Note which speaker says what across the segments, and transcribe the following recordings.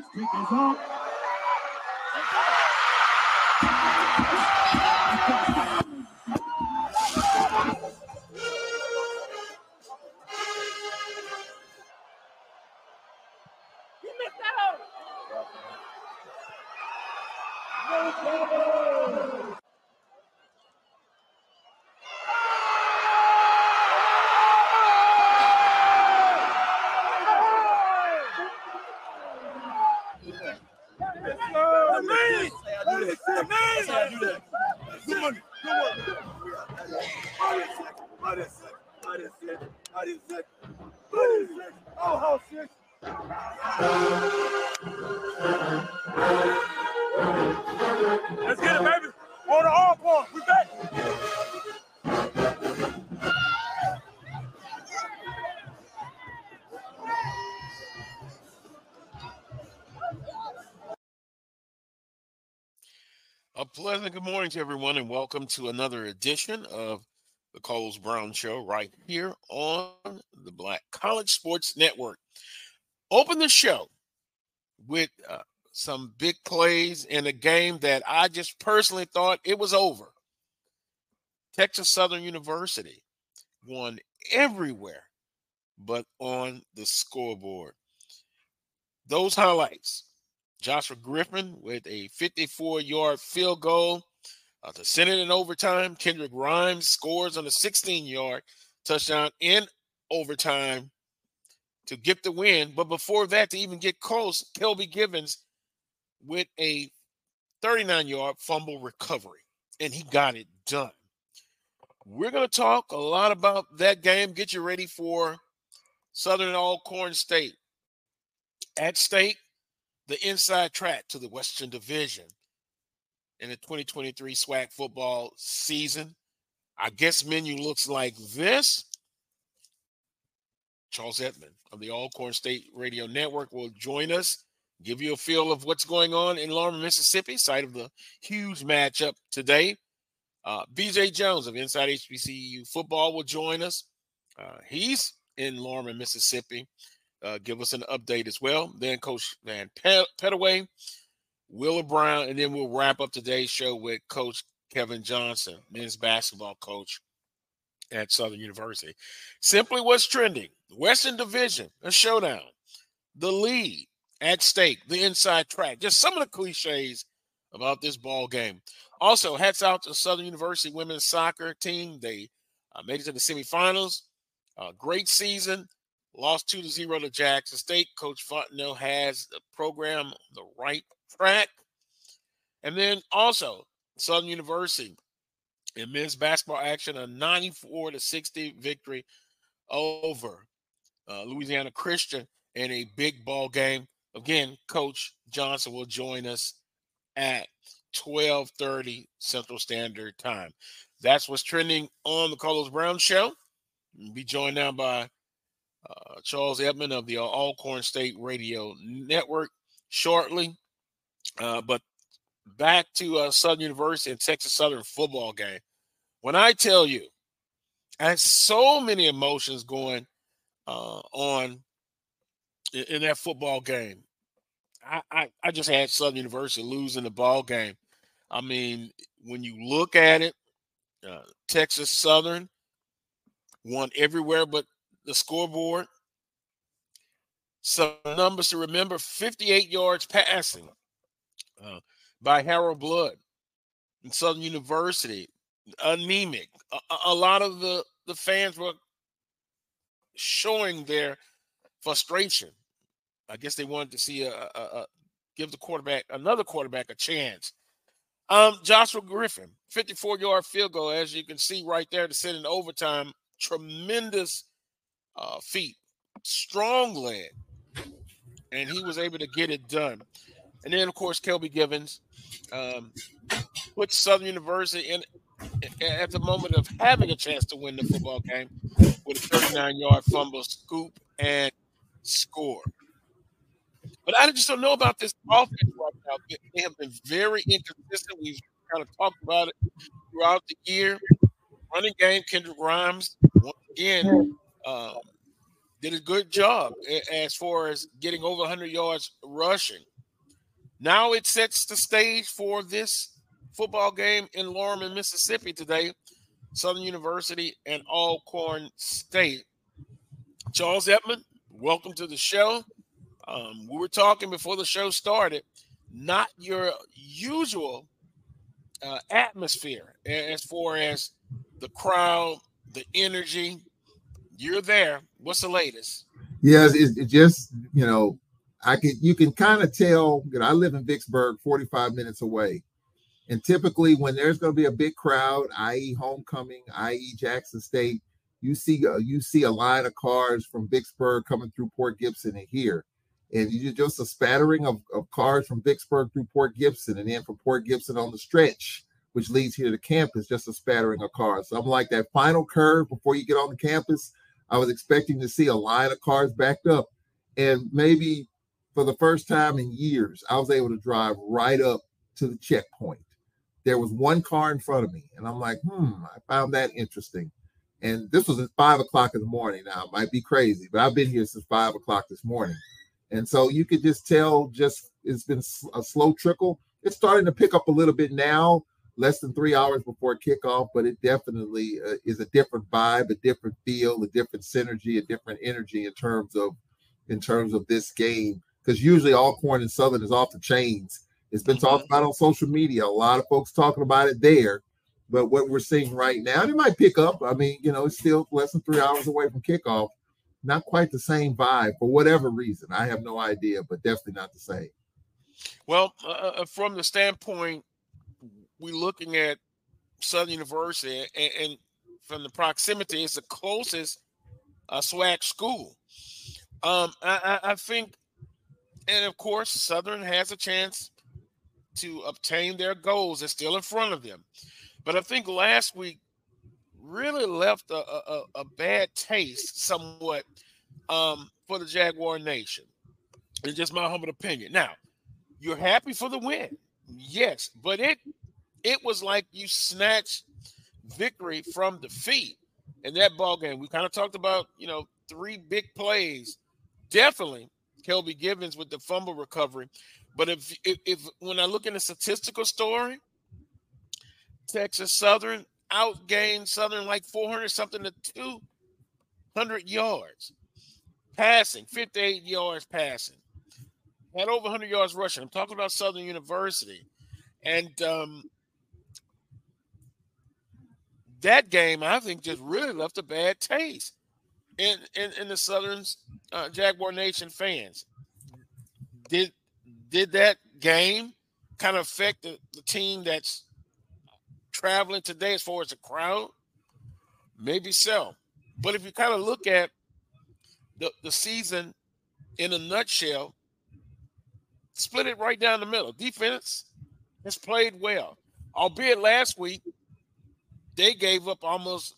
Speaker 1: Let's kick is off.
Speaker 2: Good morning to everyone, and welcome to another edition of the Carlos Brown Show right here on the Black College Sports Network. Open the show with uh, some big plays in a game that I just personally thought it was over. Texas Southern University won everywhere but on the scoreboard. Those highlights Joshua Griffin with a 54 yard field goal uh, to send it in overtime. Kendrick Rhymes scores on a 16 yard touchdown in overtime to get the win. But before that, to even get close, Kelby Givens with a 39 yard fumble recovery, and he got it done. We're going to talk a lot about that game. Get you ready for Southern Alcorn State. At stake, the inside track to the Western Division in the 2023 SWAC football season. I guess menu looks like this. Charles Edmond of the Alcorn State Radio Network will join us, give you a feel of what's going on in Lorman, Mississippi, site of the huge matchup today. Uh, BJ Jones of Inside HBCU Football will join us. Uh, he's in Lorman, Mississippi. Uh, give us an update as well. Then Coach Vann Pettaway, Wheeler Brown, and then we'll wrap up today's show with Coach Kevin Johnson, men's basketball coach at Southern University. Simply what's trending Western Division, a showdown, the lead at stake, the inside track, just some of the cliches about this ball game. Also, hats out to Southern University women's soccer team. They uh, made it to the semifinals. Uh, great season. Lost two to zero to Jackson State. Coach Fontenot has the program on the right track. And then also Southern University in men's basketball action, a 94 to 60 victory over uh, Louisiana Christian in a big ball game. Again, Coach Johnson will join us at 12:30 Central Standard Time. That's what's trending on the Carlos Brown Show. We'll be joined now by uh, Charles Edmond of the Alcorn State Radio Network shortly. Uh, but back to uh, Southern University and Texas Southern football game. When I tell you, I had so many emotions going uh, on in, in, that football game. I, I, I just had Southern University losing the ball game. I mean, when you look at it, uh, Texas Southern won everywhere but the scoreboard. Some numbers to remember 58 yards passing uh, by Harold Blood in Southern University. Anemic. A, a, lot of the, the fans were showing their frustration. I guess they wanted to see a, a, a give the quarterback another quarterback a chance. Um, Joshua Griffin, 54 yard field goal, as you can see right there to send in overtime. Tremendous uh, feet, strong leg, and he was able to get it done. And then, of course, Kelby Givens um, put Southern University in at the moment of having a chance to win the football game with a 39 yard fumble scoop and score. But I just don't know about this offense right now. They have been very inconsistent. We've kind of talked about it throughout the year. Running game, Kendrick Rhymes, once again, uh, did a good job as far as getting over 100 yards rushing. Now it sets the stage for this football game in Lorman, Mississippi today. Southern University and Alcorn State. Charles Edmond, welcome to the show. Um, we were talking before the show started, not your usual uh, atmosphere as far as the crowd, the energy, you're there. What's the latest?
Speaker 3: Yes, it's, it's just you know, I can you can kind of tell. You know, I live in Vicksburg, 45 minutes away, and typically when there's going to be a big crowd, i.e., homecoming, i.e., Jackson State, you see uh, you see a line of cars from Vicksburg coming through Port Gibson and here, and you just a spattering of, of cars from Vicksburg through Port Gibson, and then from Port Gibson on the stretch which leads here to campus, just a spattering of cars. So I'm like that final curve before you get on the campus. I was expecting to see a line of cars backed up. And maybe for the first time in years, I was able to drive right up to the checkpoint. There was one car in front of me, and I'm like, hmm, I found that interesting. And this was at five o'clock in the morning. Now, it might be crazy, but I've been here since five o'clock this morning. And so you could just tell, just it's been a slow trickle. It's starting to pick up a little bit now, less than three hours before kickoff, but it definitely uh, is a different vibe, a different feel, a different synergy, a different energy in terms of in terms of this game. Because usually Alcorn and Southern is off the chains. It's been talked mm-hmm. about on social media. A lot of folks talking about it there. But what we're seeing right now, it might pick up. I mean, you know, it's still less than three hours away from kickoff. Not quite the same vibe for whatever reason. I have no idea, but definitely not the same.
Speaker 2: Well, uh, uh from the standpoint we're looking at Southern University, and, and from the proximity, it's the closest uh, SWAC school. Um, I, I, think, and of course, Southern has a chance to obtain their goals. It's still in front of them. But I think last week really left a, a, a bad taste somewhat um, for the Jaguar Nation. It's just my humble opinion. Now, you're happy for the win. Yes, but it it was like you snatched victory from defeat in that ball game. We kind of talked about, you know, three big plays. Definitely Kelby Givens with the fumble recovery. But if, if, if when I look in the statistical story, Texas Southern outgained Southern like 400 something to 200 yards passing, 58 yards passing, had over 100 yards rushing. I'm talking about Southern University. And um, that game, I think, just really left a bad taste in in, in the Southern uh, Jaguar Nation fans. Did did that game kind of affect the, the team that's traveling today as far as the crowd? Maybe so. But if you kind of look at the, the season in a nutshell, split it right down the middle. Defense has played well, albeit last week they gave up almost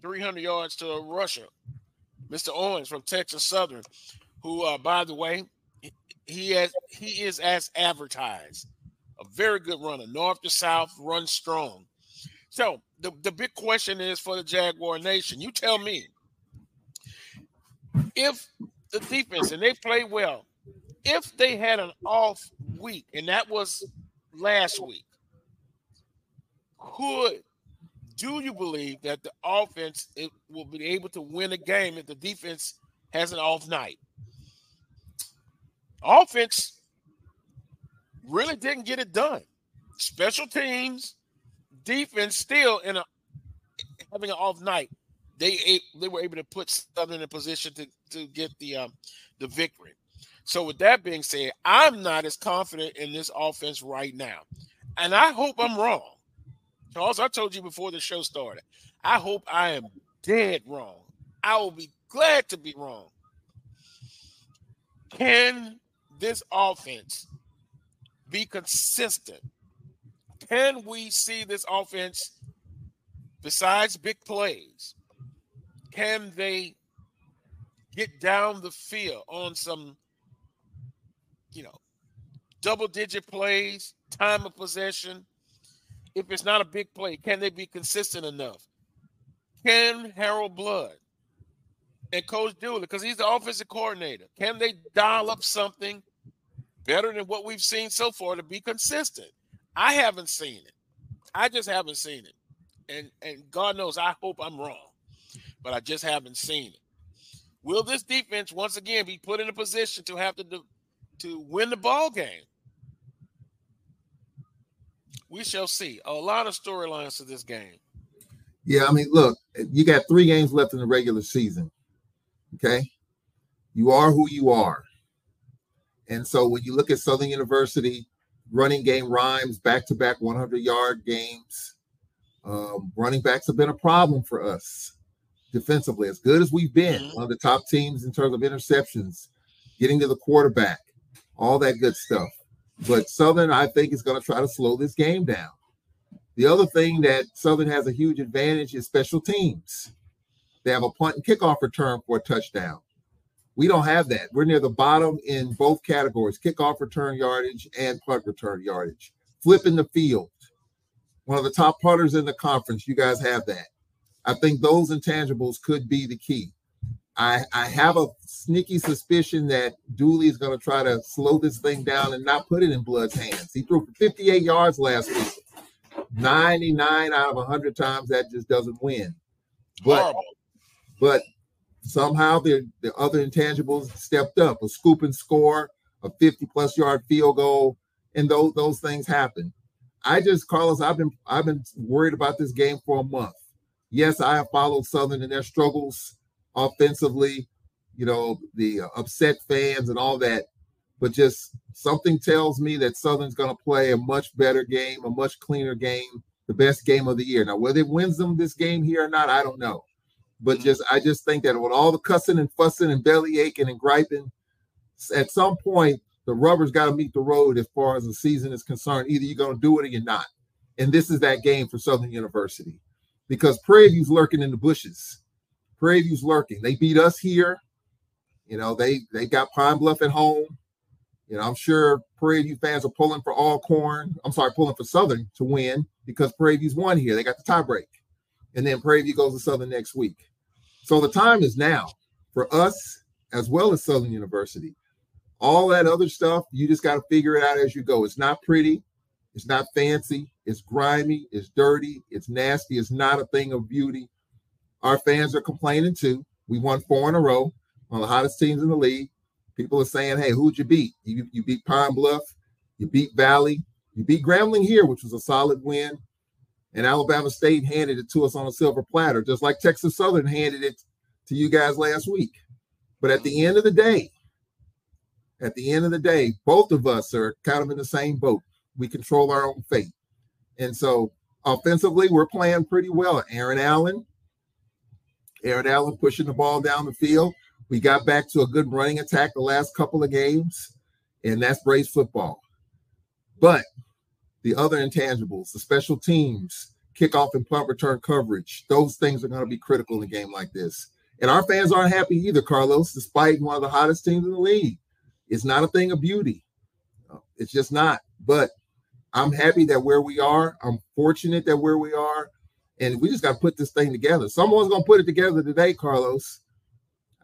Speaker 2: 300 yards to a rusher, Mr. Owens from Texas Southern, who, uh, by the way, he has he is as advertised, a very good runner, north to south, run strong. So the, the big question is for the Jaguar Nation. You tell me if the defense and they play well, if they had an off week, and that was last week, could do you believe that the offense will be able to win a game if the defense has an off night? Offense really didn't get it done. Special teams, defense still in a having an off night. They they were able to put Southern in a position to to get the um, the victory. So with that being said, I'm not as confident in this offense right now, and I hope I'm wrong. Charles, I told you before the show started. I hope I am dead wrong. I will be glad to be wrong. Can this offense be consistent? Can we see this offense, besides big plays, can they get down the field on some, you know, double digit plays, time of possession? If it's not a big play, can they be consistent enough? Can Harold Blood and Coach Dooley, because he's the offensive coordinator, can they dial up something better than what we've seen so far to be consistent? I haven't seen it. I just haven't seen it. And and God knows I hope I'm wrong, but I just haven't seen it. Will this defense once again be put in a position to have to do, to win the ball game? We shall see. A lot of storylines to this game.
Speaker 3: Yeah, I mean, look, you got three games left in the regular season. Okay. You are who you are. And so when you look at Southern University, running game rhymes, back to back 100 yard games, um, running backs have been a problem for us defensively. As good as we've been, mm-hmm. one of the top teams in terms of interceptions, getting to the quarterback, all that good stuff. But Southern, I think, is going to try to slow this game down. The other thing that Southern has a huge advantage is special teams. They have a punt and kickoff return for a touchdown. We don't have that. We're near the bottom in both categories kickoff return yardage and punt return yardage. Flipping the field. One of the top punters in the conference. You guys have that. I think those intangibles could be the key. I, I have a sneaky suspicion that Dooley is going to try to slow this thing down and not put it in Blood's hands. He threw for 58 yards last week. 99 out of 100 times that just doesn't win. But, but somehow the, the other intangibles stepped up a scoop and score, a 50 plus yard field goal, and those, those things happen. I just, Carlos, I've been I've been worried about this game for a month. Yes, I have followed Southern and their struggles offensively, you know, the uh, upset fans and all that. But just something tells me that Southern's going to play a much better game, a much cleaner game, the best game of the year. Now, whether it wins them this game here or not, I don't know. But mm-hmm. just I just think that with all the cussing and fussing and belly aching and griping, at some point the rubber's got to meet the road as far as the season is concerned. Either you're going to do it or you're not. And this is that game for Southern University because Prairie View's lurking in the bushes. Prairie lurking. They beat us here. You know, they they got Pine Bluff at home. You know, I'm sure Prairie View fans are pulling for Alcorn. I'm sorry, pulling for Southern to win because Prairie View's won here. They got the tiebreak. And then Prairie View goes to Southern next week. So the time is now for us as well as Southern University. All that other stuff, you just got to figure it out as you go. It's not pretty. It's not fancy. It's grimy. It's dirty. It's nasty. It's not a thing of beauty. Our fans are complaining too. We won four in a row, one of the hottest teams in the league. People are saying, hey, who'd you beat? You, you beat Pine Bluff, you beat Valley, you beat Grambling here, which was a solid win. And Alabama State handed it to us on a silver platter, just like Texas Southern handed it to you guys last week. But at the end of the day, at the end of the day, both of us are kind of in the same boat. We control our own fate. And so offensively, we're playing pretty well. Aaron Allen, Aaron Allen pushing the ball down the field. We got back to a good running attack the last couple of games, and that's Braves football. But the other intangibles, the special teams, kickoff and punt return coverage, those things are going to be critical in a game like this. And our fans aren't happy either, Carlos, despite one of the hottest teams in the league. It's not a thing of beauty. Uh, it's just not. But I'm happy that where we are, I'm fortunate that where we are, and we just got to put this thing together. Someone's going to put it together today, Carlos.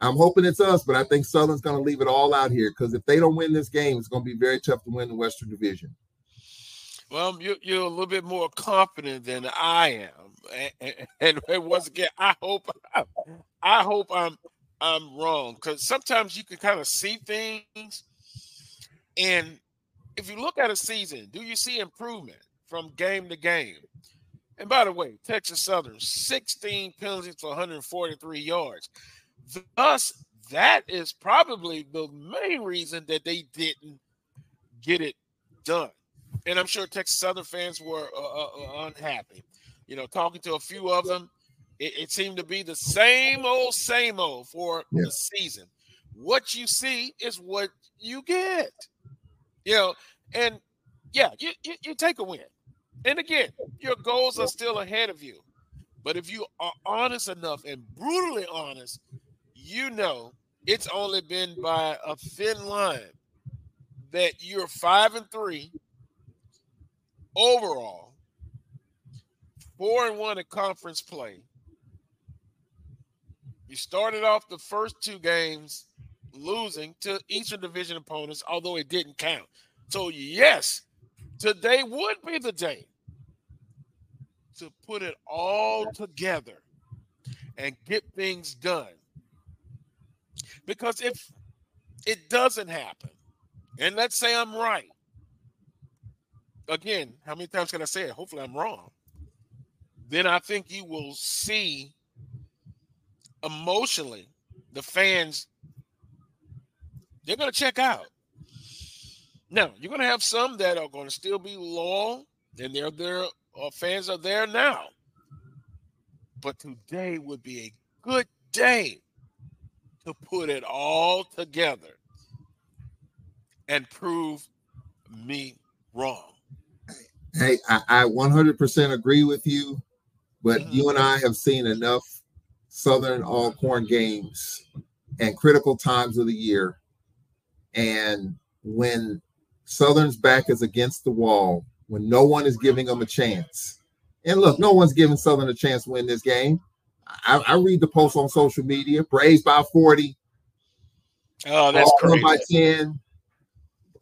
Speaker 3: I'm hoping it's us, but I think Southern's going to leave it all out here because if they don't win this game, it's going to be very tough to win the Western Division.
Speaker 2: Well, you're, you're a little bit more confident than I am, and, and, and once again, I hope I hope I'm I'm wrong because sometimes you can kind of see things, and if you look at a season, do you see improvement from game to game? And by the way, Texas Southern 16 penalties for 143 yards. Thus, that is probably the main reason that they didn't get it done and I'm sure Texas Southern fans were uh, uh, uh, unhappy. You know, talking to a few of them, it, it seemed to be the same old, same old for yeah. the season. What you see is what you get. You know, and yeah, you, you, you take a win. And again, your goals are still ahead of you. But if you are honest enough and brutally honest, you know it's only been by a thin line that you're five and three overall, four and one in conference play. You started off the first two games losing to Eastern Division opponents, although it didn't count. So, yes, today would be the day to put it all together and get things done. Because if it doesn't happen, and let's say I'm right, again, how many times can I say it? Hopefully, I'm wrong. Then I think you will see emotionally the fans, they're going to check out. Now, you're going to have some that are going to still be loyal, and they're there, uh, fans are there now. But today would be a good day to put it all together and prove me wrong.
Speaker 3: Hey, I, I 100% agree with you, but mm-hmm. you and I have seen enough Southern Alcorn games and critical times of the year. And when Southern's back is against the wall, when no one is giving them a chance, and look, no one's giving Southern a chance to win this game. I, I read the posts on social media. Braves by 40.
Speaker 2: Oh, that's Alcorn
Speaker 3: by 10.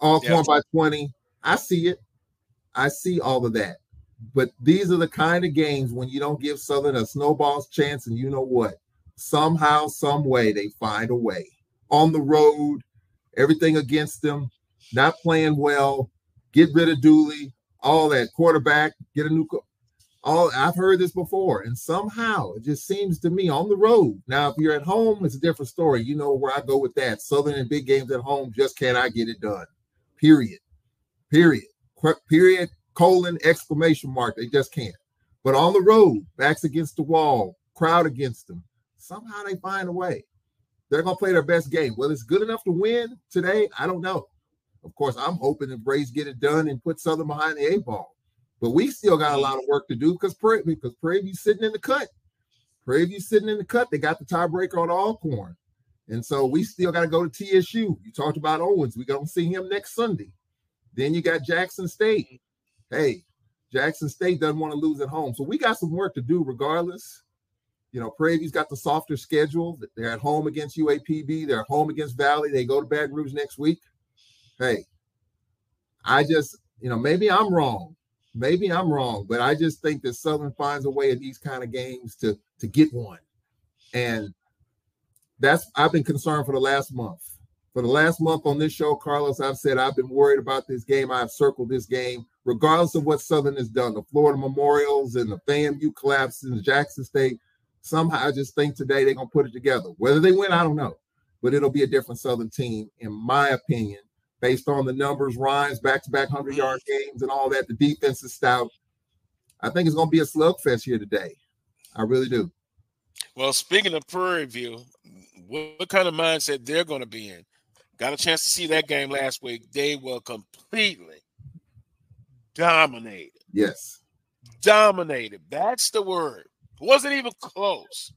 Speaker 3: All yep. by 20. I see it. I see all of that. But these are the kind of games when you don't give Southern a snowball's chance, and you know what? Somehow, some way, they find a way on the road, everything against them, not playing well, get rid of Dooley, all that quarterback, get a new. Co- all I've heard this before, and somehow it just seems to me on the road. Now, if you're at home, it's a different story. You know where I go with that. Southern and big games at home just cannot get it done. Period. Period period, colon, exclamation mark. They just can't. But on the road, backs against the wall, crowd against them, somehow they find a way. They're to play their best game. Well, it's good enough to win today. I don't know. Of course, I'm hoping the Braves get it done and put Southern behind the eight ball. But we still got a lot of work to do because Prairie, because Prairie sitting in the cut. Prairie sitting in the cut. They got the tiebreaker on Alcorn. And so we still got to go to TSU. You talked about Owens. We're going to see him next Sunday. Then you got Jackson State. Hey, Jackson State doesn't want to lose at home. So we got some work to do regardless. You know, Prairie's got the softer schedule. They're at home against UAPB. They're home against Valley. They go to Baton Rouge next week. Hey, I just, you know, maybe I'm wrong. Maybe I'm wrong, but I just think that Southern finds a way in these kind of games to to get one. And that's I've been concerned for the last month. For the last month on this show, Carlos, I've said I've been worried about this game. I've circled this game, regardless of what Southern has done, the Florida Memorials and the FAMU collapse in Jackson State. Somehow I just think today they're gonna put it together. Whether they win, I don't know. But it'll be a different Southern team, in my opinion, based on the numbers, Ryan's back-to-back 100-yard mm-hmm. games and all that. The defense is stout. I think it's gonna be a slugfest here today. I really do.
Speaker 2: Well, speaking of Prairie View, what, what kind of mindset they're going to be in? Got a chance to see that game last week. They were completely dominated.
Speaker 3: Yes.
Speaker 2: Dominated. That's the word. It wasn't even close.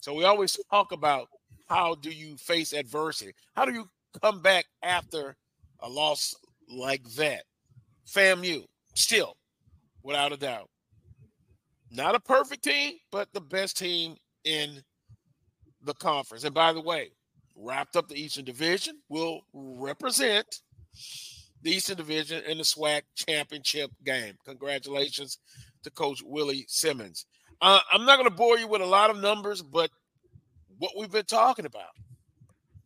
Speaker 2: So we always talk about how do you face adversity? How do you come back after a loss like that? FAMU, still, without a doubt. Not a perfect team, but the best team in the conference. And by the way, wrapped up the Eastern Division will represent the Eastern Division in the SWAC championship game. Congratulations to Coach Willie Simmons. Uh, I'm not going to bore you with a lot of numbers, but what we've been talking about,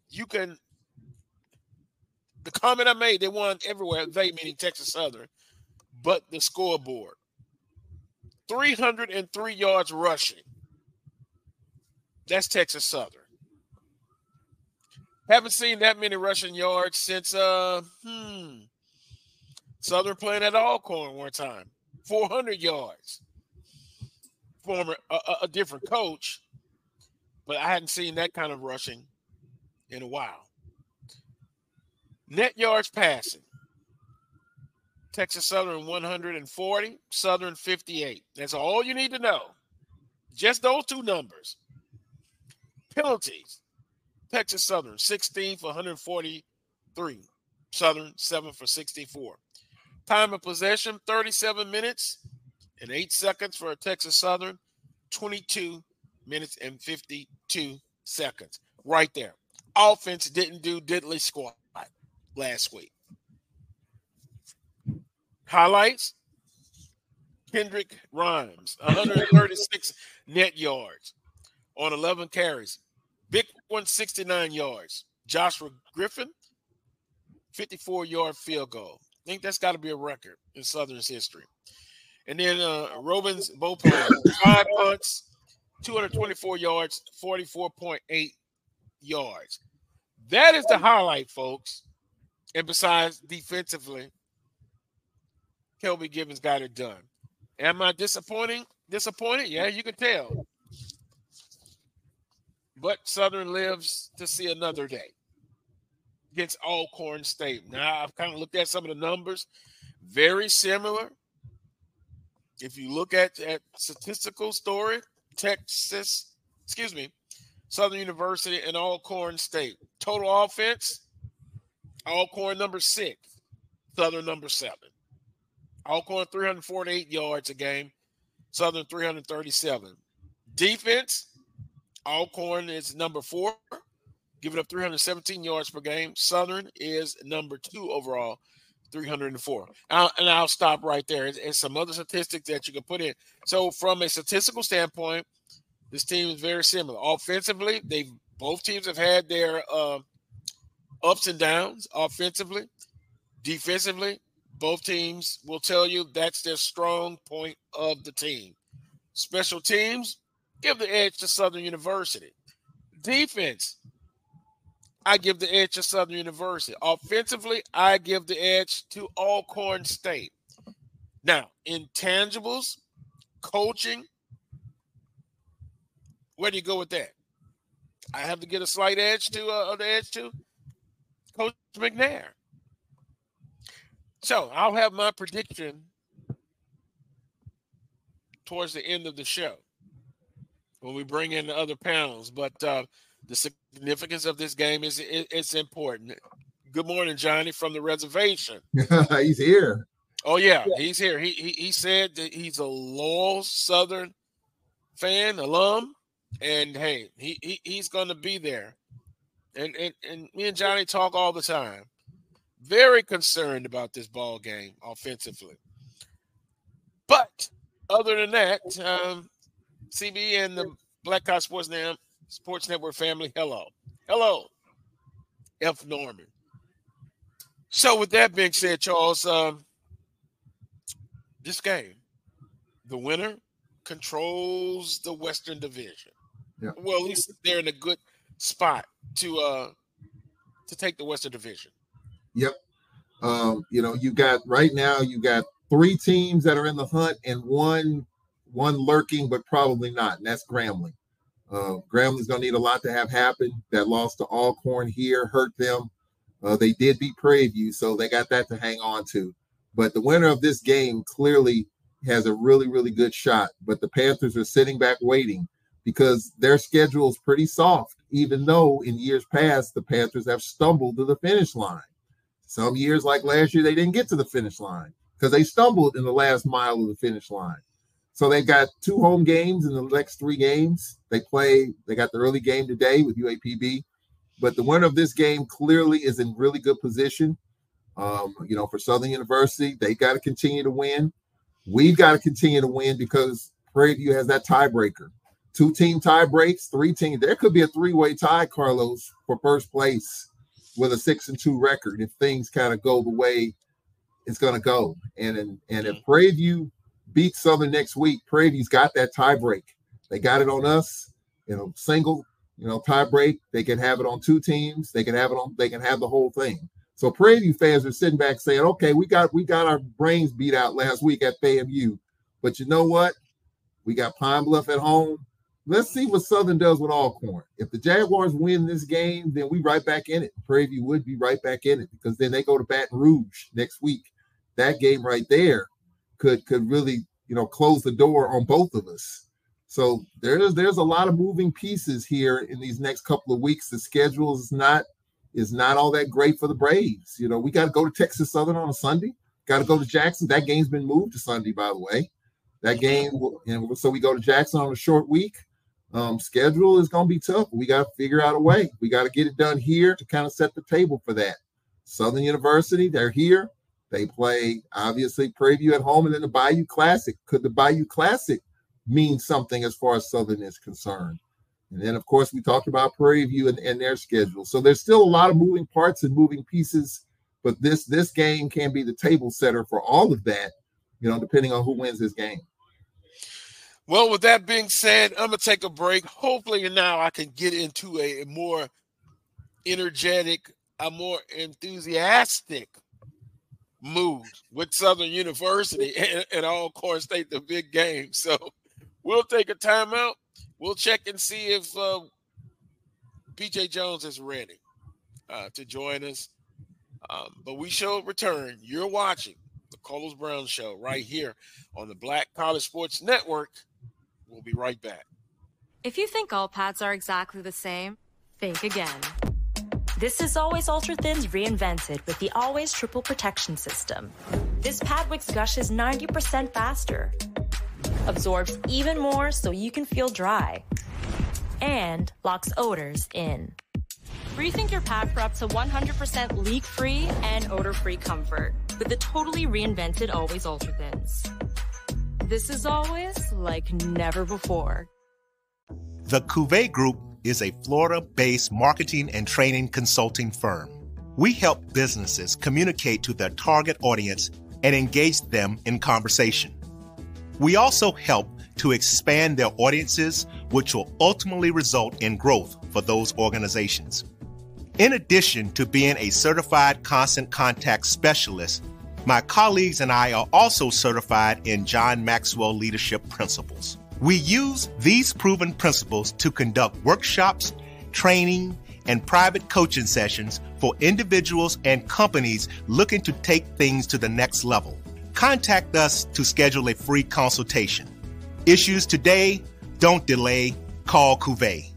Speaker 2: you can. The comment I made, they won everywhere, they meaning Texas Southern, but the scoreboard 303 yards rushing. That's Texas Southern. Haven't seen that many rushing yards since uh hmm Southern playing at Alcorn one time. 400 yards. Former a, a different coach, but I hadn't seen that kind of rushing in a while. Net yards passing. Texas Southern 140, Southern 58. That's all you need to know. Just those two numbers. Penalties. Texas Southern 16 for 143. Southern 7 for 64. Time of possession 37 minutes and 8 seconds for a Texas Southern, 22 minutes and 52 seconds. Right there. Offense didn't do diddly squat last week. Highlights Kendrick Rhymes, 136 net yards on 11 carries. Big 169 yards. Joshua Griffin, 54 yard field goal. I think that's got to be a record in Southern's history. And then uh Robins Beauplan, five punts, 224 yards, 44.8 yards. That is the highlight, folks. And besides defensively, Kelby Givens got it done. Am I disappointing? Disappointed? Yeah, you can tell. But Southern lives to see another day against Alcorn State. Now I've kind of looked at some of the numbers, very similar. If you look at at statistical story, Texas, excuse me, Southern University and Alcorn State total offense, Alcorn number six, Southern number seven. Alcorn 348 yards a game, Southern 337. Defense, Alcorn is number four, giving up 317 yards per game. Southern is number two overall, 304. I'll, and I'll stop right there. And some other statistics that you can put in. So, from a statistical standpoint, this team is very similar. Offensively, they both teams have had their uh, ups and downs. Offensively, defensively, both teams will tell you that's their strong point of the team. Special teams give the edge to Southern University. Defense, I give the edge to Southern University. Offensively, I give the edge to Alcorn State. Now, intangibles, coaching, where do you go with that? I have to get a slight edge to uh, the edge to Coach McNair. So I'll have my prediction towards the end of the show when we bring in the other panels. But uh, the significance of this game is it, it's important. Good morning, Johnny, from the reservation.
Speaker 3: he's here.
Speaker 2: Oh yeah, yeah, he's here. He, he he said that he's a loyal Southern fan, alum, and hey, he, he he's going to be there. And, and and me and Johnny talk all the time. Very concerned about this ball game offensively. But other than that, um, CB and the Black College Sports, Sports Network family, hello. Hello, F. Norman. So, with that being said, Charles, um, this game, the winner controls the Western Division. Yeah. Well, at least they're in a good spot to uh to take the Western Division.
Speaker 3: Yep. Um, you know, you got right now you got three teams that are in the hunt and one one lurking, but probably not, and that's Grambling. Uh, Grambling's to need a lot to have happen. That loss to Alcorn here hurt them. Uh, they did beat Prairie View, so they got that to hang on to. But the winner of this game clearly has a really, really good shot. But the Panthers are sitting back waiting because their schedule is pretty soft, even though in years past the Panthers have stumbled to the finish line. Some years, like last year, they didn't get to the finish line because they stumbled in the last mile of the finish line. So they've got two home games in the next three games. They play, they got the early game today with UAPB, but the winner of this game clearly is in really good position. Um, you know, for Southern University, they got to continue to win. We've got to continue to win because Prairie View has that tiebreaker. Two team tie breaks, three team. There could be a three way tie, Carlos, for first place with a six and two record if things kind of go the way it's going to go. And and, and if Prairie View beats Southern next week, Prairie View's got that tie break. They got it on us, you know, single, you know, tie break. They can have it on two teams. They can have it on. They can have the whole thing. So Prairie View fans are sitting back saying, okay, we got we got our brains beat out last week at FAMU, but you know what? We got Pine Bluff at home. Let's see what Southern does with Alcorn. If the Jaguars win this game, then we right back in it. Prairie View would be right back in it because then they go to Baton Rouge next week. That game right there could could really you know close the door on both of us. So there's there's a lot of moving pieces here in these next couple of weeks. The schedule is not is not all that great for the Braves. You know, we got to go to Texas Southern on a Sunday. Got to go to Jackson. That game's been moved to Sunday, by the way. That game, and so we go to Jackson on a short week. Um, schedule is going to be tough. We got to figure out a way. We got to get it done here to kind of set the table for that. Southern University, they're here. They play obviously Prairie View at home, and then the Bayou Classic. Could the Bayou Classic mean something as far as Southern is concerned? And then, of course, we talked about Prairie View and, and their schedule. So there's still a lot of moving parts and moving pieces, but this this game can be the table setter for all of that, you know, depending on who wins this game.
Speaker 2: Well, with that being said, I'm gonna take a break. Hopefully, now I can get into a more energetic, a more enthusiastic mood with Southern University and, and Alcorn State, the big game. So we'll take a timeout we'll check and see if uh, BJ Jones is ready uh, to join us. Um, but we shall return. You're watching the Carlos Brown Show right here on the Black College Sports Network. We'll be right back.
Speaker 4: If you think all pads are exactly the same, think again. This is Always Ultra Thins reinvented with the Always Triple Protection System. This pad wicks gushes 90% faster absorbs even more so you can feel dry, and locks odors in. Rethink your pad for up to 100% leak-free and odor-free comfort with the totally reinvented Always Ultra Thins. This is always like never before.
Speaker 5: The Cuvée Group is a Florida-based marketing and training consulting firm. We help businesses communicate to their target audience and engage them in conversation. We also help to expand their audiences, which will ultimately result in growth for those organizations. In addition to being a certified constant contact specialist, my colleagues and I are also certified in John Maxwell Leadership Principles. We use these proven principles to conduct workshops, training, and private coaching sessions for individuals and companies looking to take things to the next level. Contact us to schedule a free consultation. Issues today, don't delay, call Cuvée.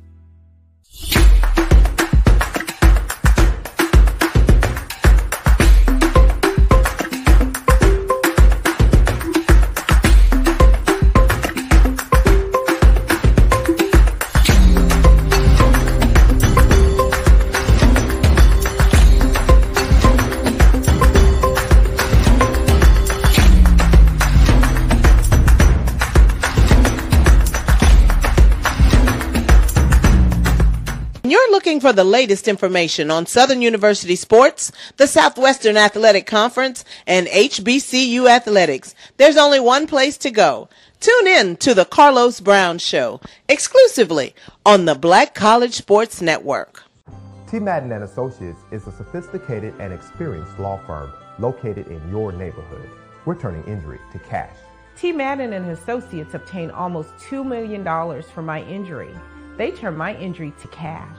Speaker 6: Looking for the latest information on Southern University sports, the Southwestern Athletic Conference, and HBCU athletics. There's only one place to go. Tune in to the Carlos Brown Show, exclusively on the Black College Sports Network.
Speaker 7: T. Madden and Associates is a sophisticated and experienced law firm located in your neighborhood. We're turning injury to cash.
Speaker 8: T. Madden and Associates obtained almost $2 million for my injury. They turned my injury to cash.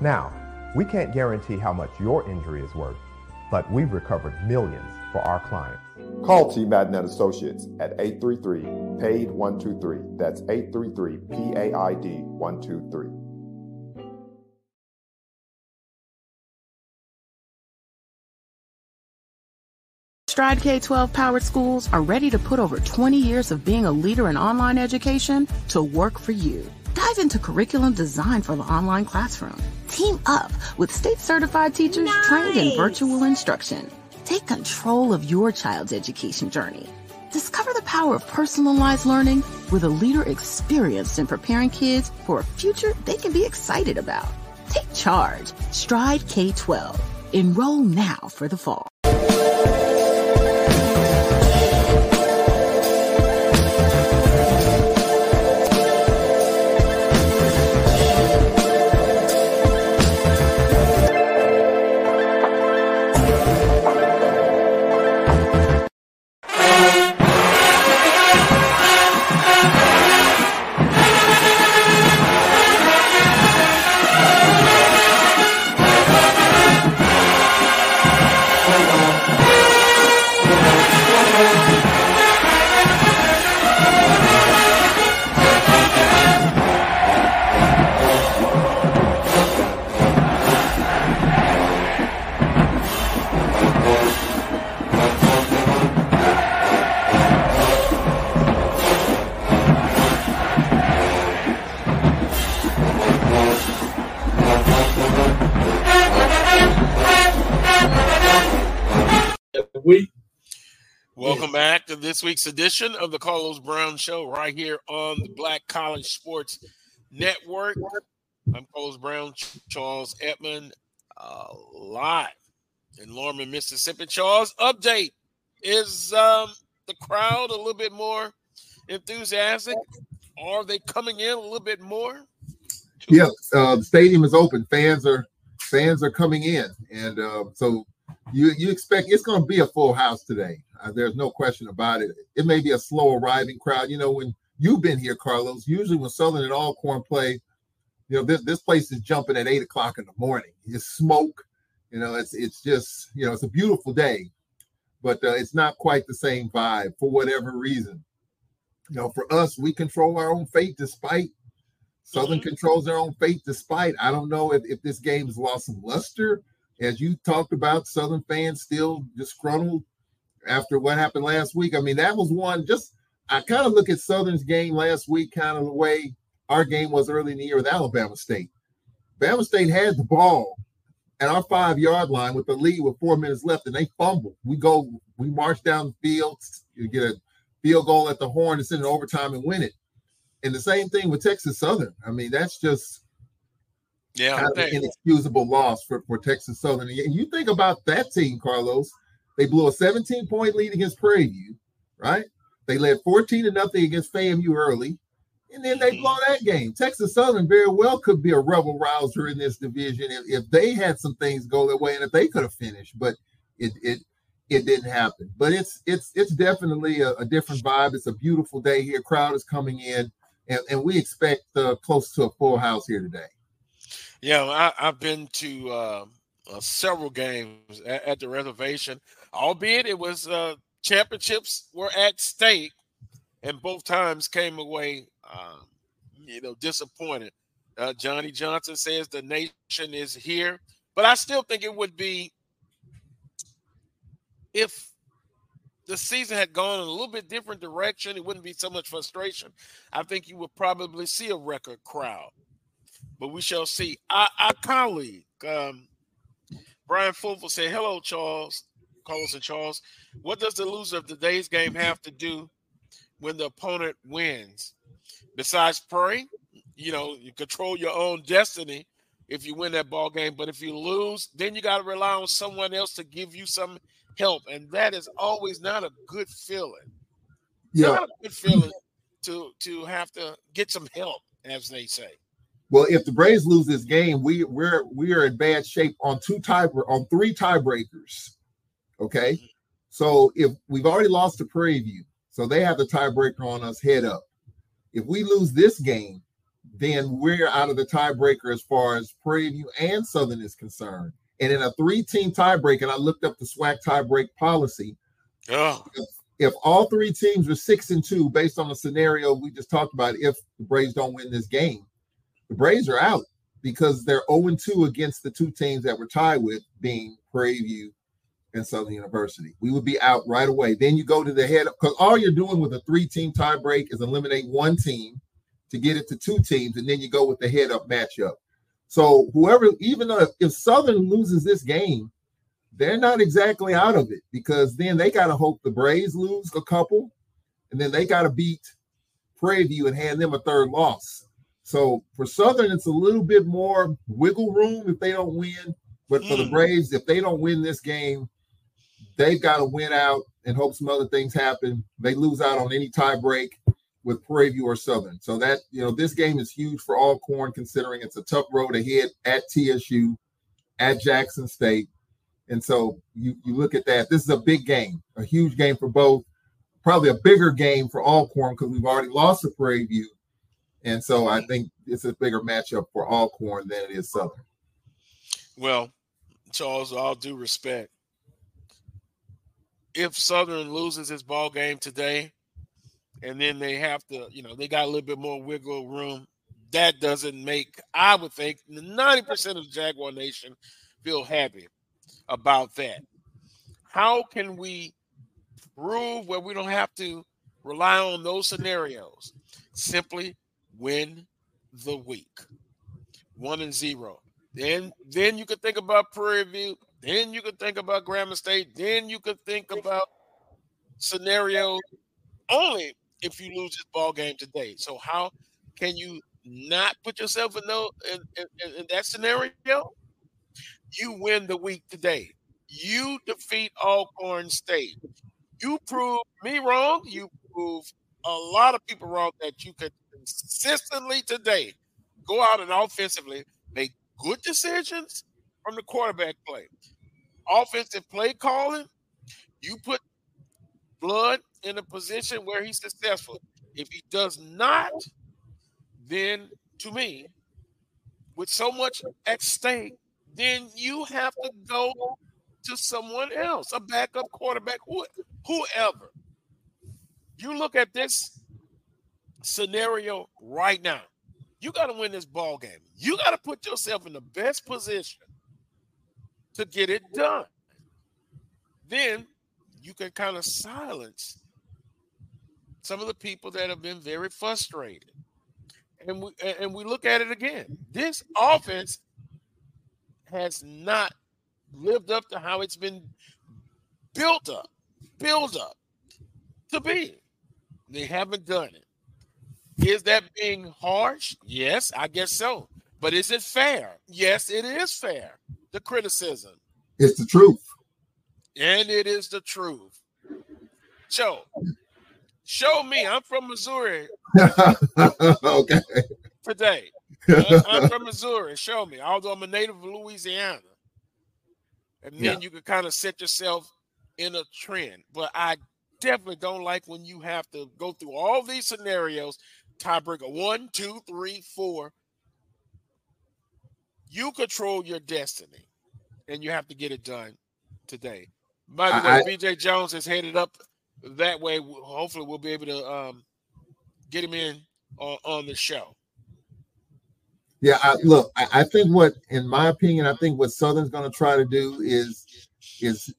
Speaker 7: Now, we can't guarantee how much your injury is worth, but we've recovered millions for our clients.
Speaker 9: Call T. Madden and Associates at 833 PAID 123. That's 833 PAID 123.
Speaker 10: Stride K 12 powered schools are ready to put over 20 years of being a leader in online education to work for you. Dive into curriculum design for the online classroom. Team up with state certified teachers nice. trained in virtual instruction. Take control of your child's education journey. Discover the power of personalized learning with a leader experienced in preparing kids for a future they can be excited about. Take charge. Stride K 12. Enroll now for the fall.
Speaker 2: This week's edition of the Carlos Brown Show right here on the Black College Sports Network. I'm Carlos Brown, Charles Edmond, uh, live in Lorman, Mississippi. Charles, update is um, the crowd a little bit more enthusiastic? Are they coming in a little bit more?
Speaker 3: Yeah, uh, the stadium is open. Fans are fans are coming in, and uh, so you you expect it's going to be a full house today. Uh, there's no question about it. It may be a slow arriving crowd. You know, when you've been here, Carlos, usually when Southern and Alcorn play, you know, this, this place is jumping at eight o'clock in the morning. It's smoke. You know, it's it's just you know it's a beautiful day, but uh, it's not quite the same vibe for whatever reason. You know, for us, we control our own fate despite Southern mm-hmm. controls their own fate despite. I don't know if, if this game has lost some luster. As you talked about, Southern fans still disgruntled after what happened last week. I mean, that was one just I kind of look at Southern's game last week, kind of the way our game was early in the year with Alabama State. Bama State had the ball at our five yard line with the lead with four minutes left, and they fumbled. We go, we march down the field, you get a field goal at the horn and send it overtime and win it. And the same thing with Texas Southern. I mean, that's just
Speaker 2: yeah,
Speaker 3: kind of an inexcusable loss for, for Texas Southern. And you think about that team, Carlos. They blew a 17 point lead against Prairie View, right? They led 14 to nothing against FAMU early, and then they blow that game. Texas Southern very well could be a rebel rouser in this division if, if they had some things go their way and if they could have finished, but it it it didn't happen. But it's it's it's definitely a, a different vibe. It's a beautiful day here. Crowd is coming in, and, and we expect uh, close to a full house here today.
Speaker 2: Yeah, I, have been to uh, uh, several games at, at the reservation albeit it was uh, championships were at stake, and both times came away, um, you know, disappointed. Uh, Johnny Johnson says the nation is here, but I still think it would be if the season had gone in a little bit different direction, it wouldn't be so much frustration. I think you would probably see a record crowd, but we shall see. Our, our colleague, um, Brian Fulford, said, Hello, Charles. Carlos and Charles. What does the loser of today's game have to do when the opponent wins? Besides pray, you know, you control your own destiny if you win that ball game. But if you lose, then you got to rely on someone else to give you some help, and that is always not a good feeling. Yeah, not a good feeling to to have to get some help, as they say.
Speaker 3: Well, if the Braves lose this game, we we're we are in bad shape on two tie on three tiebreakers. Okay, so if we've already lost to Prairie View, so they have the tiebreaker on us head up. If we lose this game, then we're out of the tiebreaker as far as Prairie View and Southern is concerned. And in a three-team tiebreak, and I looked up the SWAC tiebreak policy.
Speaker 2: Oh.
Speaker 3: If, if all three teams are six and two, based on the scenario we just talked about, if the Braves don't win this game, the Braves are out because they're 0 2 against the two teams that we're tied with, being Prairie View and Southern University. We would be out right away. Then you go to the head because all you're doing with a three team tiebreak is eliminate one team to get it to two teams, and then you go with the head up matchup. So whoever, even if Southern loses this game, they're not exactly out of it because then they got to hope the Braves lose a couple, and then they got to beat Prairie View and hand them a third loss. So for Southern, it's a little bit more wiggle room if they don't win. But for mm. the Braves, if they don't win this game, they've got to win out and hope some other things happen. They lose out on any tie break with Prairie View or Southern. So that you know, this game is huge for Alcorn, considering it's a tough road ahead at TSU, at Jackson State. And so you, you look at that. This is a big game, a huge game for both. Probably a bigger game for Alcorn because we've already lost to Prairie View. And so I think it's a bigger matchup for Alcorn than it is Southern.
Speaker 2: Well, Charles, all due respect, if Southern loses its ball game today, and then they have to, you know, they got a little bit more wiggle room. That doesn't make, I would think, 90% of the Jaguar Nation feel happy about that. How can we prove where we don't have to rely on those scenarios? Simply win the week. One and zero. Then then you could think about Prairie View. Then you could think about Grambling State. Then you could think about scenarios only if you lose this ball game today. So how can you not put yourself in, those, in, in, in that scenario? You win the week today. You defeat Alcorn State. You prove me wrong. You prove a lot of people wrong that you could consistently today go out and offensively make good decisions from the quarterback play. Offensive play calling, you put Blood in a position where he's successful. If he does not, then to me, with so much at stake, then you have to go to someone else, a backup quarterback, whoever. You look at this scenario right now. You got to win this ball game. You got to put yourself in the best position to get it done. Then you can kind of silence some of the people that have been very frustrated. And we and we look at it again. This offense has not lived up to how it's been built up, built up to be. They haven't done it. Is that being harsh? Yes, I guess so. But is it fair? Yes, it is fair. The criticism.
Speaker 3: It's the truth.
Speaker 2: And it is the truth. So, Show me. I'm from Missouri.
Speaker 3: okay.
Speaker 2: Today. Uh, I'm from Missouri. Show me. Although I'm a native of Louisiana. And then yeah. you can kind of set yourself in a trend. But I definitely don't like when you have to go through all these scenarios tiebreaker one, two, three, four. You control your destiny, and you have to get it done today. By the way, BJ Jones is headed up that way. Hopefully, we'll be able to um, get him in on, on the show.
Speaker 3: Yeah, I, look, I, I think what, in my opinion, I think what Southern's going to try to do is is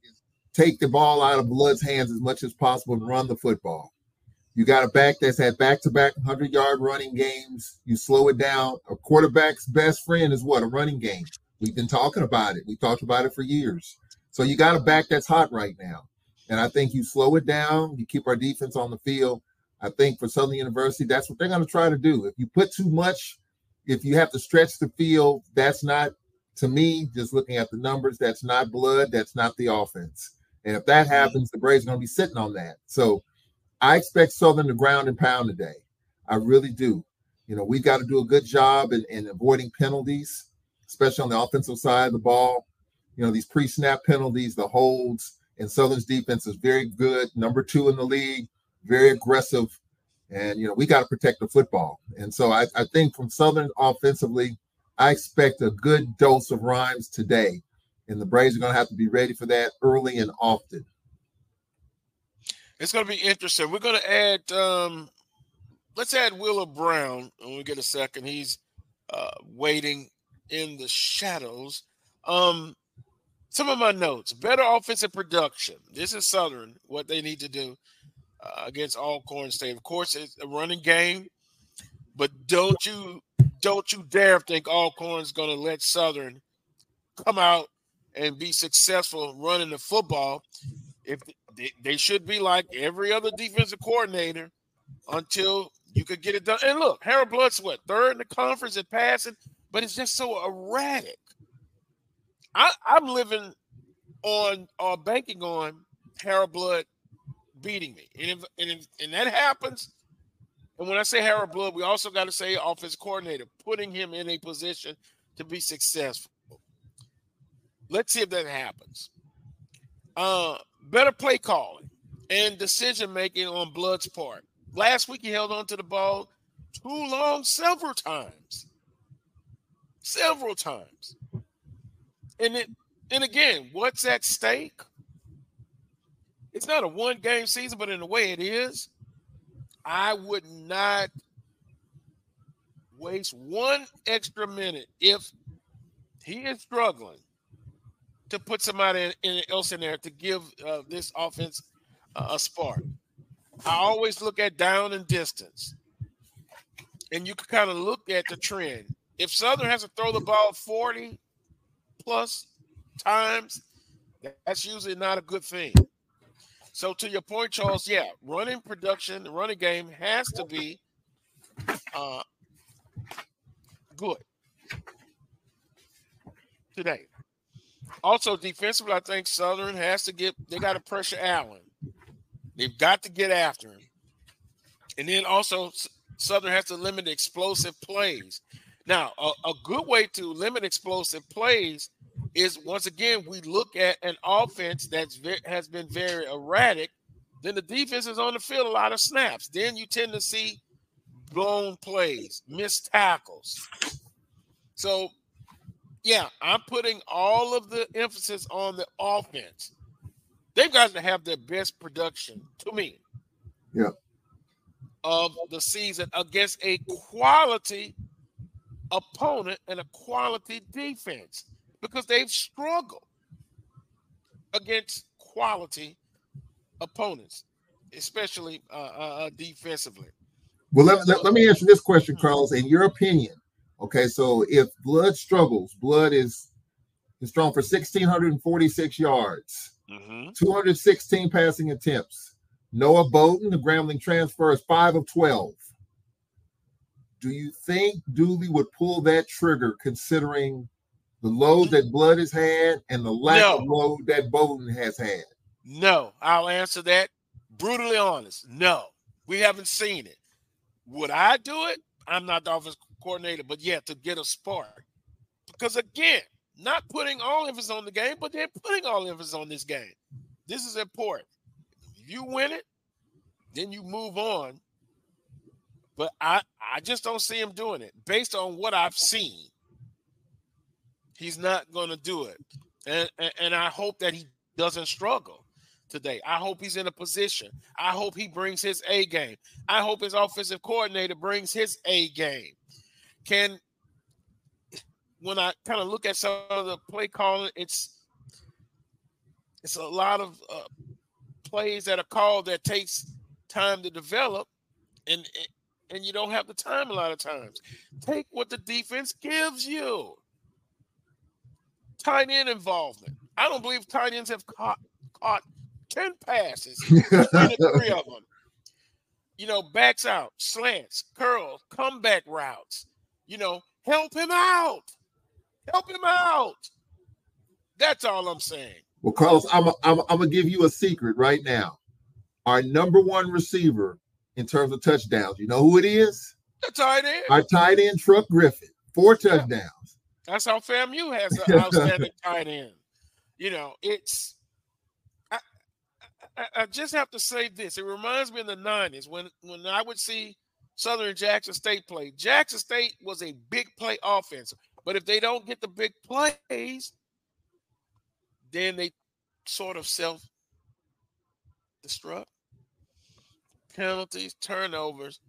Speaker 3: take the ball out of Blood's hands as much as possible and run the football. You got a back that's had back to back 100 yard running games. You slow it down. A quarterback's best friend is what? A running game. We've been talking about it. We talked about it for years. So you got a back that's hot right now. And I think you slow it down, you keep our defense on the field. I think for Southern University, that's what they're going to try to do. If you put too much if you have to stretch the field, that's not to me, just looking at the numbers, that's not Blood, that's not the offense. And if that happens, the Braves are going to be sitting on that. So I expect Southern to ground and pound today. I really do. You know, we've got to do a good job in, in avoiding penalties, especially on the offensive side of the ball. You know, these pre-snap penalties, the holds, and Southern's defense is very good, number two in the league, very aggressive. And you know, we got to protect the football. And so I, I think from Southern offensively, I expect a good dose of Rhymes today. And the Braves are going to have to be ready for that early and often.
Speaker 2: It's going to be interesting. We're going to add, um, let's add Wheeler Brown when we get a second. He's uh, waiting in the shadows. Um, some of my notes better offensive production. This is Southern, what they need to do uh, against Alcorn State. Of course, it's a running game, but don't you don't you dare think Alcorn's going to let Southern come out and be successful running the football. If they, should be like every other defensive coordinator until you could get it done. And look, Harold Blood's what third in the conference at passing, but it's just so erratic. I, I'm living on or banking on Harold Blood beating me, and if, and if, and that happens, and when I say Harold Blood, we also got to say offense coordinator, putting him in a position to be successful. Let's see if that happens. Uh, better play calling and decision making on Blood's part. Last week he held on to the ball too long several times. Several times. And it and again, what's at stake? It's not a one game season, but in a way it is. I would not waste one extra minute if he is struggling to put somebody else in there to give uh, this offense uh, a spark. I always look at down and distance, and you can kind of look at the trend. If Southern has to throw the ball 40 plus times, that's usually not a good thing. So to your point, Charles, yeah, running production, the running game has to be uh, good today. Also, defensively, I think Southern has to get they got to pressure Allen. They've got to get after him. And then also Southern has to limit explosive plays. Now, a, a good way to limit explosive plays is once again we look at an offense that's very, has been very erratic. Then the defense is on the field a lot of snaps. Then you tend to see blown plays, missed tackles. So, yeah, I'm putting all of the emphasis on the offense. They've got to have their best production to me.
Speaker 3: Yeah.
Speaker 2: Of the season against a quality opponent and a quality defense because they've struggled against quality opponents, especially uh, uh, uh, defensively.
Speaker 3: Well, let, let, let me answer this question, Carlos. In your opinion, okay, so if Blood struggles, Blood is is thrown for 1,646 yards, mm-hmm. 216 passing attempts. Noah Bowden, the Grambling transfer, is 5 of 12. Do you think Dooley would pull that trigger considering the load that Blood has had and the lack no. of load that Bowden has had?
Speaker 2: No, I'll answer that brutally honest. No, we haven't seen it. Would I do it? I'm not the offense coordinator, but yeah, to get a spark. Because again, not putting all emphasis on the game, but then putting all emphasis on this game. This is important. If you win it, then you move on. But I, I just don't see him doing it based on what I've seen he's not going to do it. And, and, and I hope that he doesn't struggle today. I hope he's in a position. I hope he brings his A game. I hope his offensive coordinator brings his A game. Can when I kind of look at some of the play calling, it's it's a lot of uh, plays that are called that takes time to develop, and and you don't have the time a lot of times. Take what the defense gives you tight end involvement. I don't believe tight ends have caught caught 10 passes, three of them. You know, backs out, slants, curls, comeback routes. You know, Help him out. Help him out. That's all I'm saying.
Speaker 3: Well, Carlos, I'm a, I'm, a, I'm gonna give you a secret right now. Our number one receiver in terms of touchdowns, you know who it is?
Speaker 2: The tight end.
Speaker 3: Our tight end, Truck Griffin, four touchdowns.
Speaker 2: That's how FAMU has an outstanding tight end. You know, it's. I, I, I just have to say this. It reminds me in the '90s when when I would see Southern Jackson State play. Jackson State was a big play offense, but if they don't get the big plays, then they sort of self destruct. Penalties, turnovers,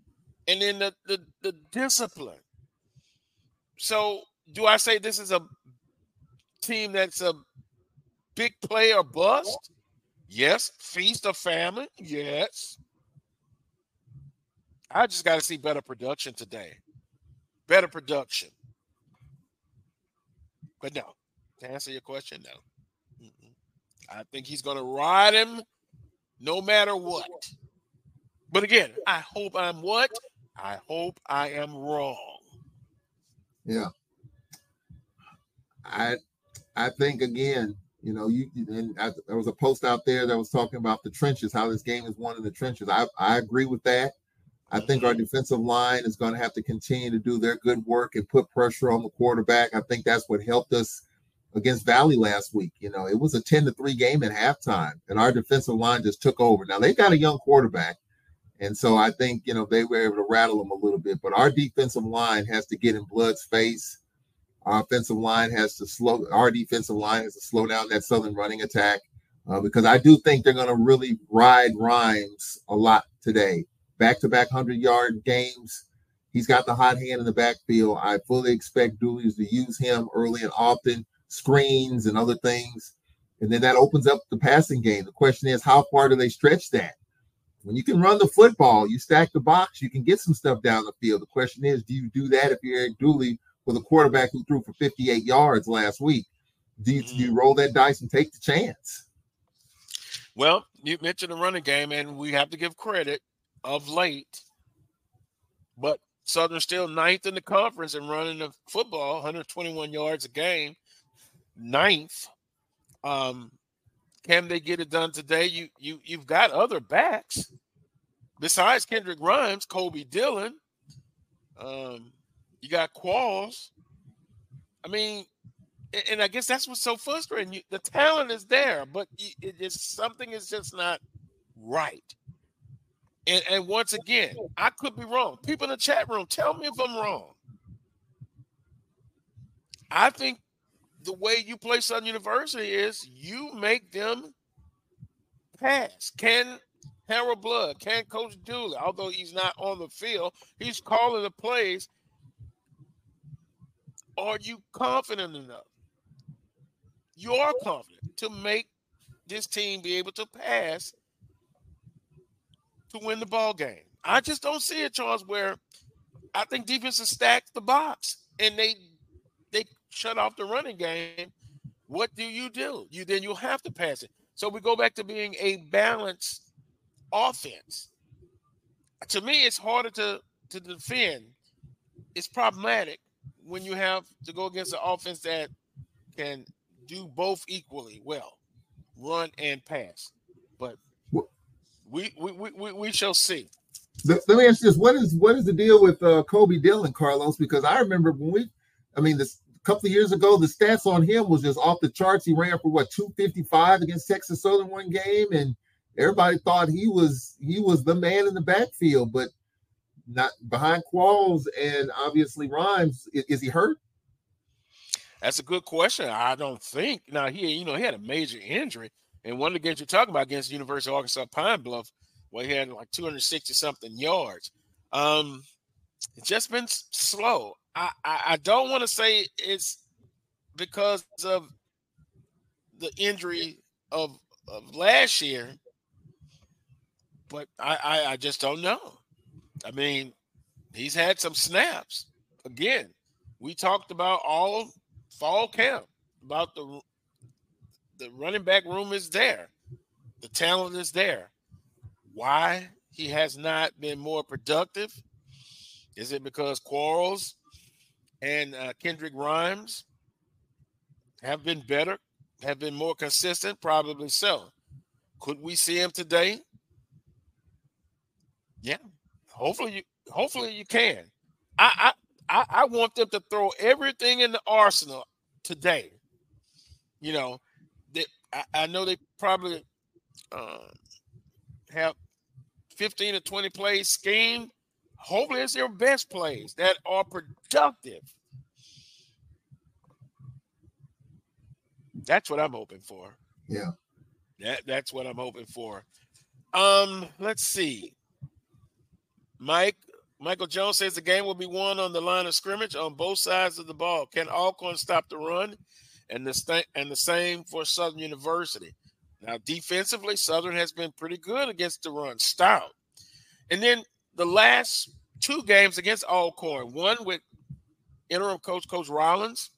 Speaker 2: and then the, the the discipline. So, do I say this is a team that's a big play or bust? Yes. Feast of famine? Yes. I just got to see better production today. Better production. But no, to answer your question, no. I think he's going to ride him no matter what. But again, I hope I'm what? I hope I am wrong.
Speaker 3: Yeah. I I think again, you know, you and I, there was a post out there that was talking about the trenches, how this game is won in the trenches. I I agree with that. I think our defensive line is going to have to continue to do their good work and put pressure on the quarterback. I think that's what helped us against Valley last week. You know, it was a 10 to 3 game at halftime, and our defensive line just took over. Now they've got a young quarterback, and so I think, you know, they were able to rattle them a little bit, but our defensive line has to get in Blood's face. Our offensive line has to slow, our defensive line has to slow down that Southern running attack uh, because I do think they're going to really ride Rhymes a lot today back to back 100 yard games. He's got the hot hand in the backfield. I fully expect Dooley's to use him early and often, screens and other things. And then that opens up the passing game. The question is, how far do they stretch that? When you can run the football, you stack the box, you can get some stuff down the field. The question is, do you do that if you're Eric Dooley with a quarterback who threw for 58 yards last week? Do you, do you mm. roll that dice and take the chance?
Speaker 2: Well, you mentioned the running game, and we have to give credit of late, but Southern still ninth in the conference and running the football, 121 yards a game, ninth. Um, can they get it done today? You you you've got other backs besides Kendrick Rhymes, Kobe Dillon. Um, you got Qualls. I mean, and I guess that's what's so frustrating. You, the talent is there, but it is something is just not right. And, and once again, I could be wrong. People in the chat room, tell me if I'm wrong. I think the way you play Southern University is you make them pass. Can Harold Blood, can Coach Dooley, although he's not on the field, he's calling the plays. Are you confident enough? You are confident to make this team be able to pass to win the ball game. I just don't see it, Charles, where I think defenses stack the box and they they shut off the running game. What do you do? You then you'll have to pass it. So we go back to being a balanced offense. To me, it's harder to to defend. It's problematic when you have to go against an offense that can do both equally well, run and pass. But we we we, we shall see.
Speaker 3: Let me ask you this: What is what is the deal with uh, Kobe Dillon, Carlos? Because I remember when we, I mean, this a couple of years ago, the stats on him was just off the charts. He ran for what 255 against Texas Southern one game, and everybody thought he was he was the man in the backfield, but not behind Qualls and obviously Rhymes. Is, is he hurt?
Speaker 2: That's a good question. I don't think. Now he, you know, he had a major injury, and one of the games you're talking about against University of Arkansas Pine Bluff, where he had like 260 something yards. Um, it's just been slow. I, I, I don't want to say it's because of the injury of, of last year, but I, I, I just don't know. I mean, he's had some snaps. Again, we talked about all fall camp about the the running back room is there. The talent is there. Why he has not been more productive? Is it because Quarles and uh, Kendrick Rhymes have been better, have been more consistent, probably so. Could we see him today? Yeah. Hopefully you hopefully you can. I I I, want them to throw everything in the arsenal today. You know, I, I know they probably uh, have 15 or 20 plays scheme. Hopefully, it's their best plays that are productive. That's what I'm hoping for.
Speaker 3: Yeah.
Speaker 2: That that's what I'm hoping for. Um, let's see. Mike Michael Jones says the game will be won on the line of scrimmage on both sides of the ball. Can Alcorn stop the run? And the and the same for Southern University. Now, defensively, Southern has been pretty good against the run, stout. And then the last two games against Alcorn, one with interim coach Coach Rollins,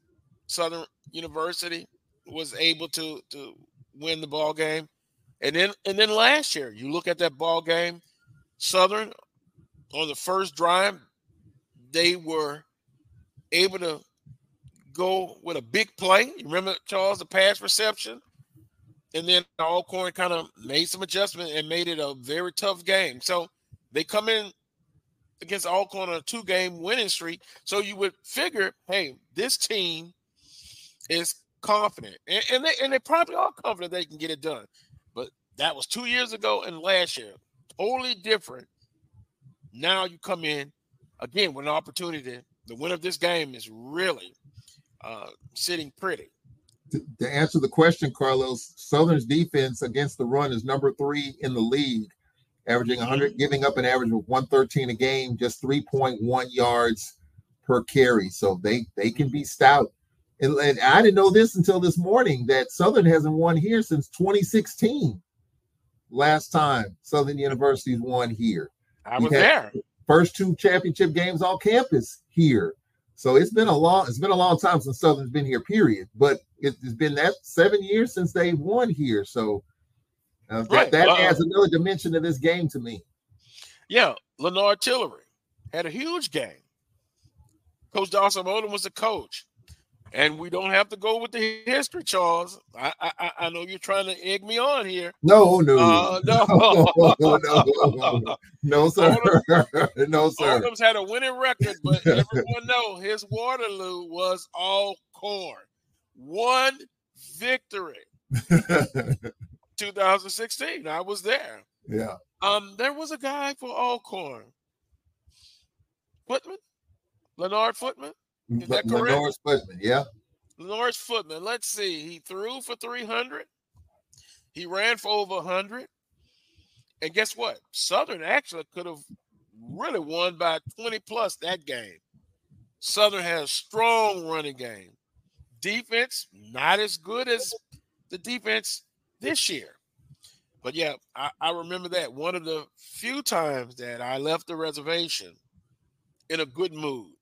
Speaker 2: Southern University was able to to win the ball game. And then and then last year, you look at that ball game, Southern on the first drive, they were able to go with a big play. You remember Charles the pass reception? And then Alcorn kind of made some adjustment and made it a very tough game. So they come in against Alcorn on a two-game winning streak. So you would figure, hey, this team is confident, and, and they and they probably are confident they can get it done. But that was two years ago and last year, totally different. Now you come in again with an opportunity. The winner of this game is really uh, sitting pretty.
Speaker 3: To, to answer the question, Carlos, Southern's defense against the run is number three in the league, averaging 100, mm-hmm. giving up an average of 113 a game, just 3.1 yards per carry. So they they can be stout and, and, I didn't know this until this morning that Southern hasn't won here since 2016. Last time Southern University's won here.
Speaker 2: I was there.
Speaker 3: First two championship games on campus here. So it's been a long it's been a long time since Southern's been here, period. But it's been that seven years since they've won here. So uh, right. that, that uh, adds another dimension to this game to me.
Speaker 2: Yeah, Lenard Tillery had a huge game. Coach Dawson Odums was the coach and we don't have to go with the history, Charles. I I, I know you're trying to egg me on here.
Speaker 3: No, no, uh, no, no, no, no, sir, Odums, no, sir.
Speaker 2: Odums had a winning record, but everyone know his Waterloo was all corn. One victory. 2016. I was there.
Speaker 3: Yeah.
Speaker 2: Um, there was a guy for Alcorn. Footman? Leonard Footman? Is that correct?
Speaker 3: Footman, yeah.
Speaker 2: Norris Footman. Let's see. He threw for 300. He ran for over 100. And guess what? Southern actually could have really won by 20 plus that game. Southern has strong running game. Defense, not as good as the defense this year. But yeah, I, I remember that one of the few times that I left the reservation in a good mood.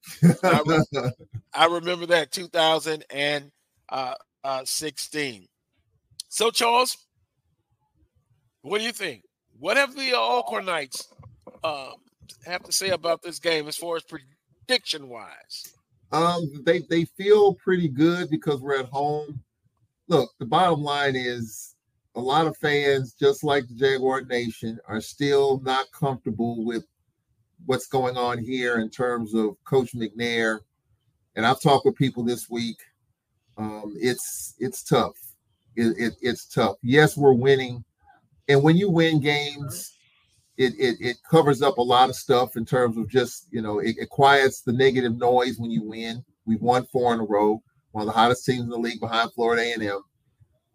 Speaker 2: I, re- I, remember that 2016. Uh, uh, so, Charles, what do you think? What have the Alcorn Knights um, have to say about this game as far as prediction wise?
Speaker 3: Um, they they feel pretty good because we're at home. Look, the bottom line is a lot of fans, just like the Jaguar Nation, are still not comfortable with what's going on here in terms of Coach McNair. And I've talked with people this week. Um, it's it's tough. It, it, it's tough. Yes, we're winning, and when you win games, it, it it covers up a lot of stuff in terms of just you know it, it quiets the negative noise when you win. We've won four in a row, one of the hottest teams in the league behind Florida A&M.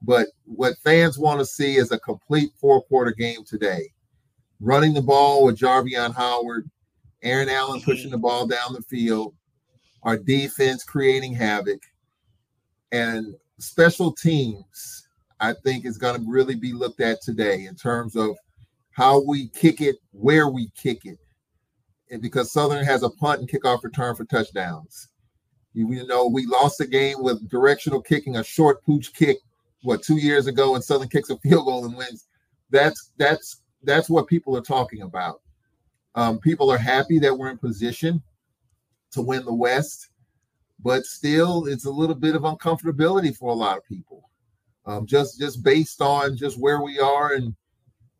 Speaker 3: But what fans want to see is a complete four quarter game today. Running the ball with Jarveon Howard, Aaron Allen pushing the ball down the field, our defense creating havoc, and special teams, I think, is going to really be looked at today in terms of how we kick it, where we kick it. And because Southern has a punt and kickoff return for touchdowns. You, know, we lost the game with directional kicking, a short pooch kick, what, two years ago, and Southern kicks a field goal and wins. That's that's that's what people are talking about. Um, people are happy that we're in position to win the West. but still, it's a little bit of uncomfortability for a lot of people. Um, just just based on just where we are and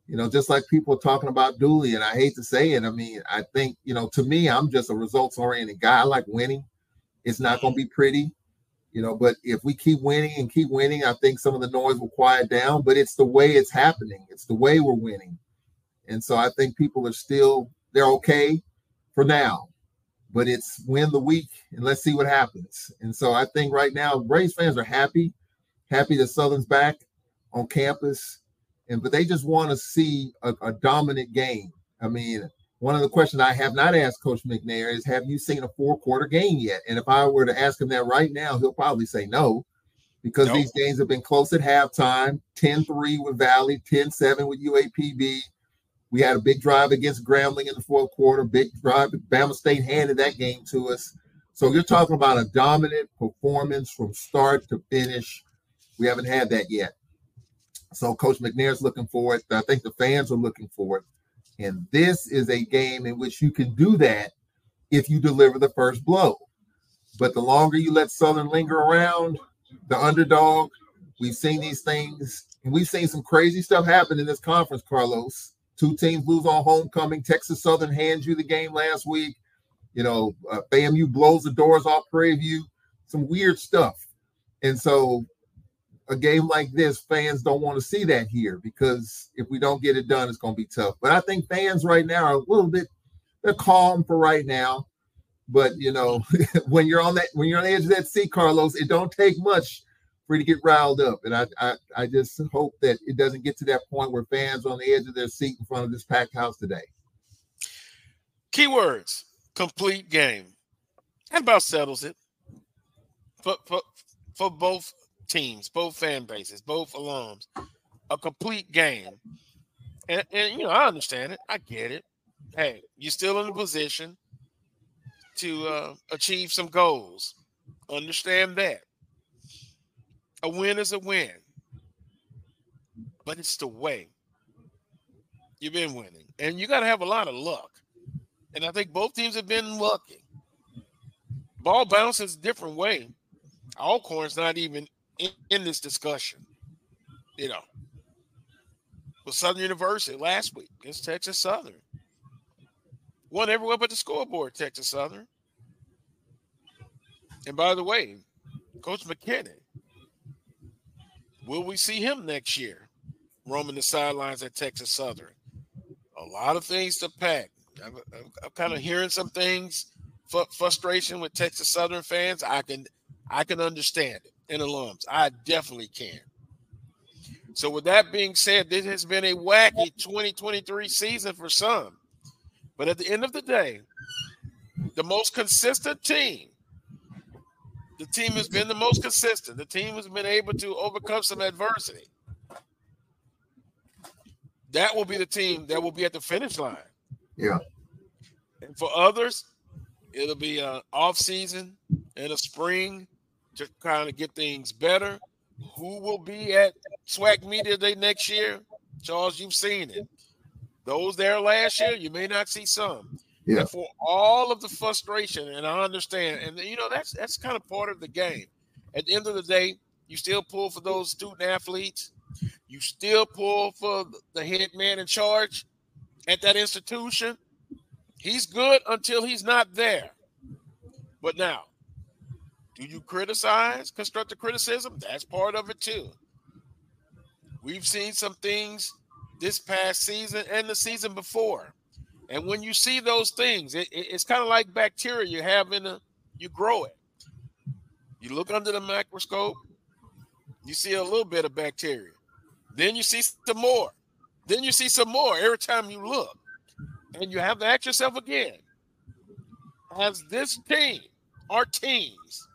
Speaker 3: you know, just like people are talking about Dooley, and I hate to say it. I mean, I think, you know, to me, I'm just a results oriented guy. I like winning. It's not going to be pretty, you know, but if we keep winning and keep winning, I think some of the noise will quiet down. But it's the way it's happening, it's the way we're winning. And so I think people are still, they're okay for now, but it's win the week and let's see what happens. And so I think right now, Braves fans are happy, happy that Southern's back on campus and but they just want to see a, a, dominant game. I mean, one of the questions I have not asked Coach McNair is, "Have you seen a four-quarter game yet?" And if I were to ask him that right now, he'll probably say no, because nope. these games have been close at halftime 10-3 with Valley, 10-7 with UAPB. We had a big drive against Grambling in the fourth quarter. Big drive. Bama State handed that game to us. So you're talking about a dominant performance from start to finish. We haven't had that yet. So Coach McNair's looking for it. I think the fans are looking for it. And this is a game in which you can do that if you deliver the first blow. But the longer you let Southern linger around, the underdog, we've seen these things, and we've seen some crazy stuff happen in this conference, Carlos. Two teams lose on homecoming. Texas Southern hands you the game last week. You know, uh, blows the doors off Prairie View. Some weird stuff. And so a game like this, fans don't want to see that here because if we don't get it done, it's going to be tough. But I think fans right now are a little bit they're calm for right now. But you know, when you're on that when you're on the edge of that seat, Carlos, it don't take much you to get riled up. And I, I I just hope that it doesn't get to that point where fans are on the edge of their seat in front of this packed house today.
Speaker 2: Keywords: complete game. That about settles it for for, for both teams, both fan bases, both alums, a complete game. And, and you know, I understand it. I get it. Hey, you're still in a position to uh, achieve some goals. Understand that. A win is a win, but it's the way. You've been winning, and you got to have a lot of luck. And I think both teams have been lucky. Ball bounces a different way. Alcorn's not even in, in this discussion. You know, with Southern University last week against Texas Southern. Won everywhere but the scoreboard, Texas Southern. And by the way, Coach McKinney, will we see him next year roaming the sidelines at Texas Southern? A lot of things to pack. I'm, I'm, I'm kind of hearing some things, frustration with Texas Southern fans. I can, I can understand it and alums. I definitely can. So, with that being said, this has been a wacky 2023 season for some. But at the end of the day, the most consistent team, the team has been the most consistent. The team has been able to overcome some adversity. That will be the team that will be at the finish line.
Speaker 3: Yeah.
Speaker 2: And for others, it'll be an off season and a spring to kind of get things better. Who will be at SWAC Media Day next year? Charles, you've seen it. Those there last year, you may not see some. Yeah. And for all of the frustration, and I understand, and you know that's that's kind of part of the game. At the end of the day, you still pull for those student athletes. You still pull for the head man in charge at that institution. He's good until he's not there. But now, do you criticize constructive criticism? That's part of it too. We've seen some things this past season and the season before. And when you see those things, it, it, it's kind of like bacteria you have in a, you grow it. You look under the microscope, you see a little bit of bacteria. Then you see some more. Then you see some more every time you look. And you have to ask yourself again Has this team, our teams,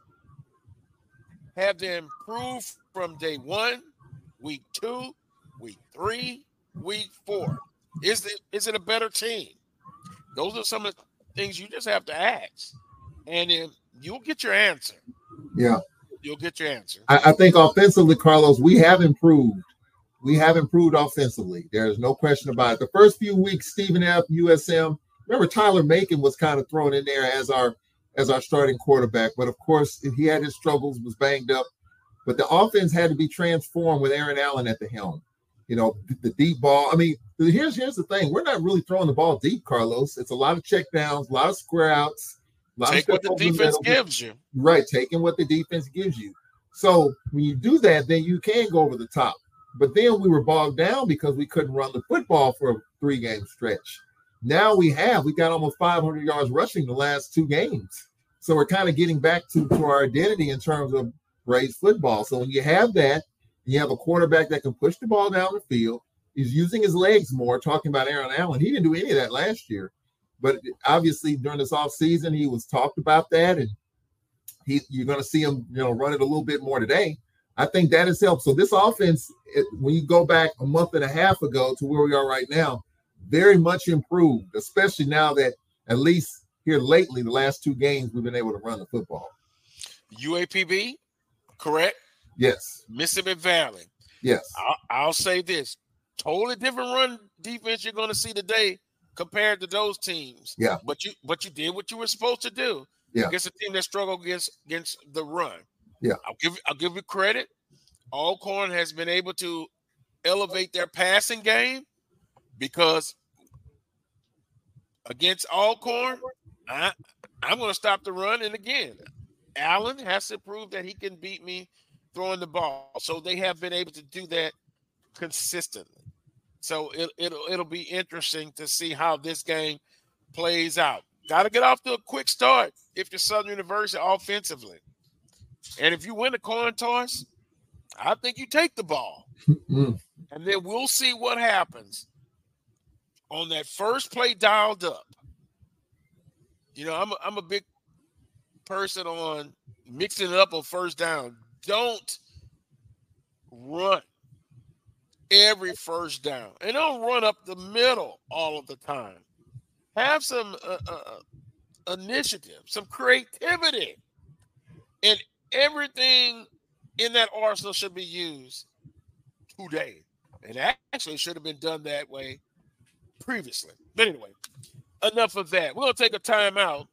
Speaker 2: have they improved from day one, week two, week three, week four? Is it is it a better team? Those are some of the things you just have to ask, and then you'll get your answer.
Speaker 3: Yeah,
Speaker 2: you'll get your answer.
Speaker 3: I, I think offensively, Carlos, we have improved. We have improved offensively. There's no question about it. The first few weeks, Stephen F. USM. Remember, Tyler Macon was kind of thrown in there as our as our starting quarterback. But of course, he had his struggles, was banged up. But the offense had to be transformed with Aaron Allen at the helm. You know, the deep ball. I mean, here's here's the thing: we're not really throwing the ball deep, Carlos. It's a lot of check downs, a lot of square outs.
Speaker 2: Take what the defense gives you.
Speaker 3: Right, taking what the defense gives you. So when you do that, then you can go over the top. But then we were bogged down because we couldn't run the football for a three game stretch. Now we have, we got almost 500 yards rushing the last two games. So we're kind of getting back to, to our identity in terms of raised football. So when you have that, you have a quarterback that can push the ball down the field. He's using his legs more. Talking about Aaron Allen, he didn't do any of that last year, but obviously during this off season, he was talked about that, and he you're going to see him, you know, run it a little bit more today. I think that has helped. So this offense, it, when you go back a month and a half ago to where we are right now, very much improved, especially now that at least here lately, the last two games, we've been able to run the football.
Speaker 2: UAPB, correct?
Speaker 3: Yes.
Speaker 2: Mississippi Valley.
Speaker 3: Yes.
Speaker 2: I'll, I'll say this totally different run defense you're going to see today compared to those teams.
Speaker 3: Yeah.
Speaker 2: But you but you did what you were supposed to do
Speaker 3: yeah.
Speaker 2: against a team that struggled against against the run.
Speaker 3: Yeah.
Speaker 2: I'll give I'll give you credit. Alcorn has been able to elevate their passing game because against Alcorn, I, I'm going to stop the run. And again, Allen has to prove that he can beat me throwing the ball. So they have been able to do that consistently. So it, it'll it'll be interesting to see how this game plays out. Got to get off to a quick start if you're Southern University offensively. And if you win the coin toss, I think you take the ball.
Speaker 3: Mm-hmm.
Speaker 2: and then we'll see what happens on that first play dialed up. You know, I'm a, I'm a big person on mixing it up on first down. Don't run every first down and don't run up the middle all of the time. Have some uh, uh, initiative, some creativity, and everything in that arsenal should be used today. And actually should have been done that way previously. But anyway, enough of that. We're gonna take a timeout.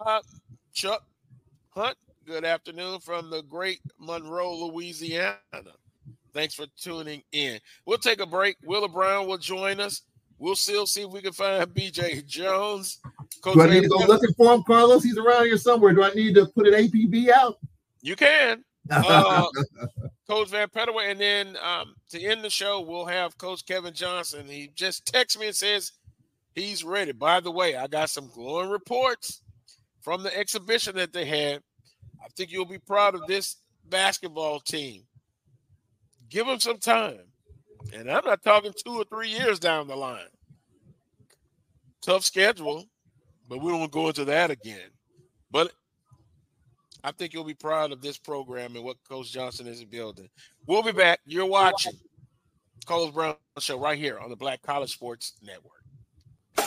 Speaker 2: Uh, Chuck Hunt, good afternoon from the great Monroe, Louisiana. Thanks for tuning in. We'll take a break. Wheeler Brown will join us. We'll still see if we can find BJ Jones.
Speaker 3: Coach Do I need to go looking for him, Carlos? He's around here somewhere. Do I need to put an APB out?
Speaker 2: You can. Uh, Coach Vann Pettaway, and then um, to end the show, we'll have Coach Kevin Johnson. He just texts me and says he's ready. By the way, I got some glowing reports from the exhibition that they had. I think you'll be proud of this basketball team. Give them some time. And I'm not talking two or three years down the line. Tough schedule, but we don't go into that again. But I think you'll be proud of this program and what Coach Johnson is building. We'll be back. You're watching Carlos Brown Show right here on the Black College Sports Network.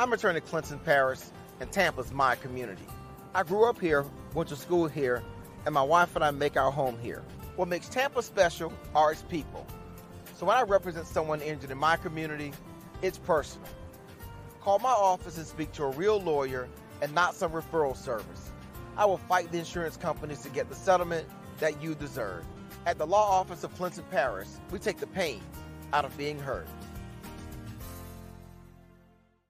Speaker 11: I'm returning to Clinton Paris, and Tampa's my community. I grew up here, went to school here, and my wife and I make our home here. What makes Tampa special are its people. So when I represent someone injured in my community, it's personal. Call my office and speak to a real lawyer and not some referral service. I will fight the insurance companies to get the settlement that you deserve. At the law office of Clinton Paris, we take the pain out of being hurt.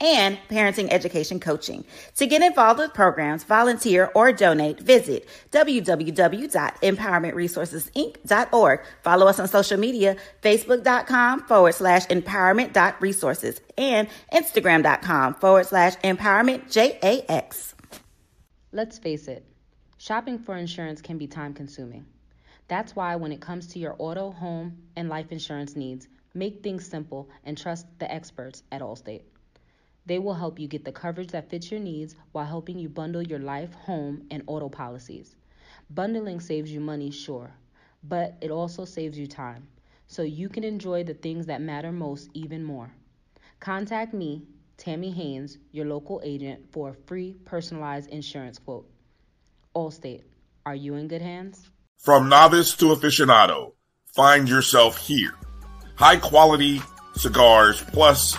Speaker 12: and parenting education coaching. To get involved with programs, volunteer, or donate, visit www.empowermentresourcesinc.org. Follow us on social media, facebook.com forward slash empowerment.resources and instagram.com forward slash empowerment JAX.
Speaker 13: Let's face it, shopping for insurance can be time consuming. That's why when it comes to your auto, home, and life insurance needs, make things simple and trust the experts at Allstate. They will help you get the coverage that fits your needs while helping you bundle your life, home, and auto policies. Bundling saves you money, sure, but it also saves you time, so you can enjoy the things that matter most even more. Contact me, Tammy Haynes, your local agent, for a free personalized insurance quote. Allstate, are you in good hands?
Speaker 14: From novice to aficionado, find yourself here. High quality cigars plus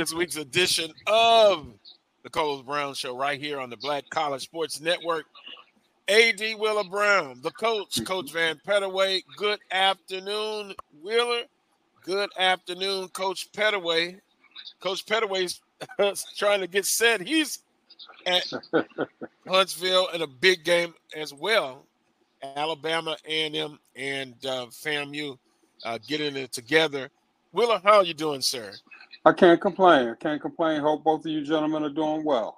Speaker 2: this week's edition of the Carlos Brown Show right here on the Black College Sports Network. AD Wheeler Brown, the coach, Coach Vann Pettaway. Good afternoon, Wheeler. Good afternoon, Coach Pettaway. Coach Pettaway's trying to get set. He's at Huntsville in a big game as well. Alabama, A&M, and uh, FAMU uh, getting it together. Wheeler, how are you doing, sir?
Speaker 15: I can't complain. I can't complain. Hope both of you gentlemen are doing well.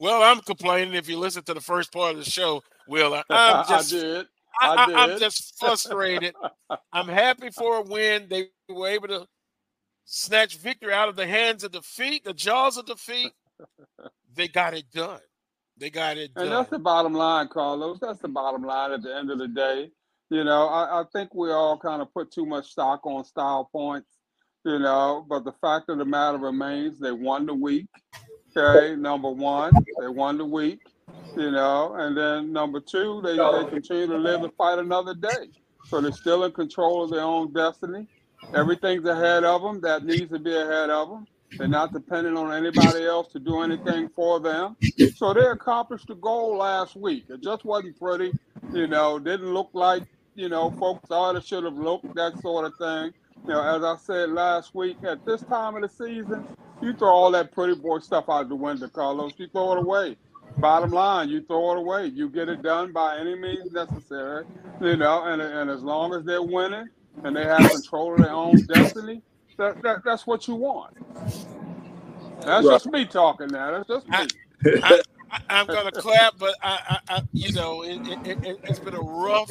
Speaker 2: Well, I'm complaining if you listen to the first part of the show, Wheeler. I'm just,
Speaker 15: I did.
Speaker 2: I,
Speaker 15: I
Speaker 2: I, am just frustrated. I'm happy for a win. They were able to snatch victory out of the hands of defeat, the jaws of defeat. They got it done. They got it done.
Speaker 15: And that's the bottom line, Carlos. That's the bottom line at the end of the day. You know, I, I think we all kind of put too much stock on style points, you know, but the fact of the matter remains they won the week. Okay, number one, they won the week, you know, and then number two, they, they continue to live and fight another day. So they're still in control of their own destiny. Everything's ahead of them that needs to be ahead of them. They're not dependent on anybody else to do anything for them. So they accomplished the goal last week. It just wasn't pretty, you know, didn't look like, you know, folks thought it should have looked, that sort of thing. You know, as I said last week, at this time of the season, you throw all that pretty boy stuff out the window, Carlos. You throw it away. Bottom line, you throw it away. You get it done by any means necessary, you know, and, and as long as they're winning and they have control of their own destiny, that, that that's what you want. That's just me talking now. That's just me.
Speaker 2: I, I'm gonna clap, but I, I, I you know, it, it, it, it's been a rough,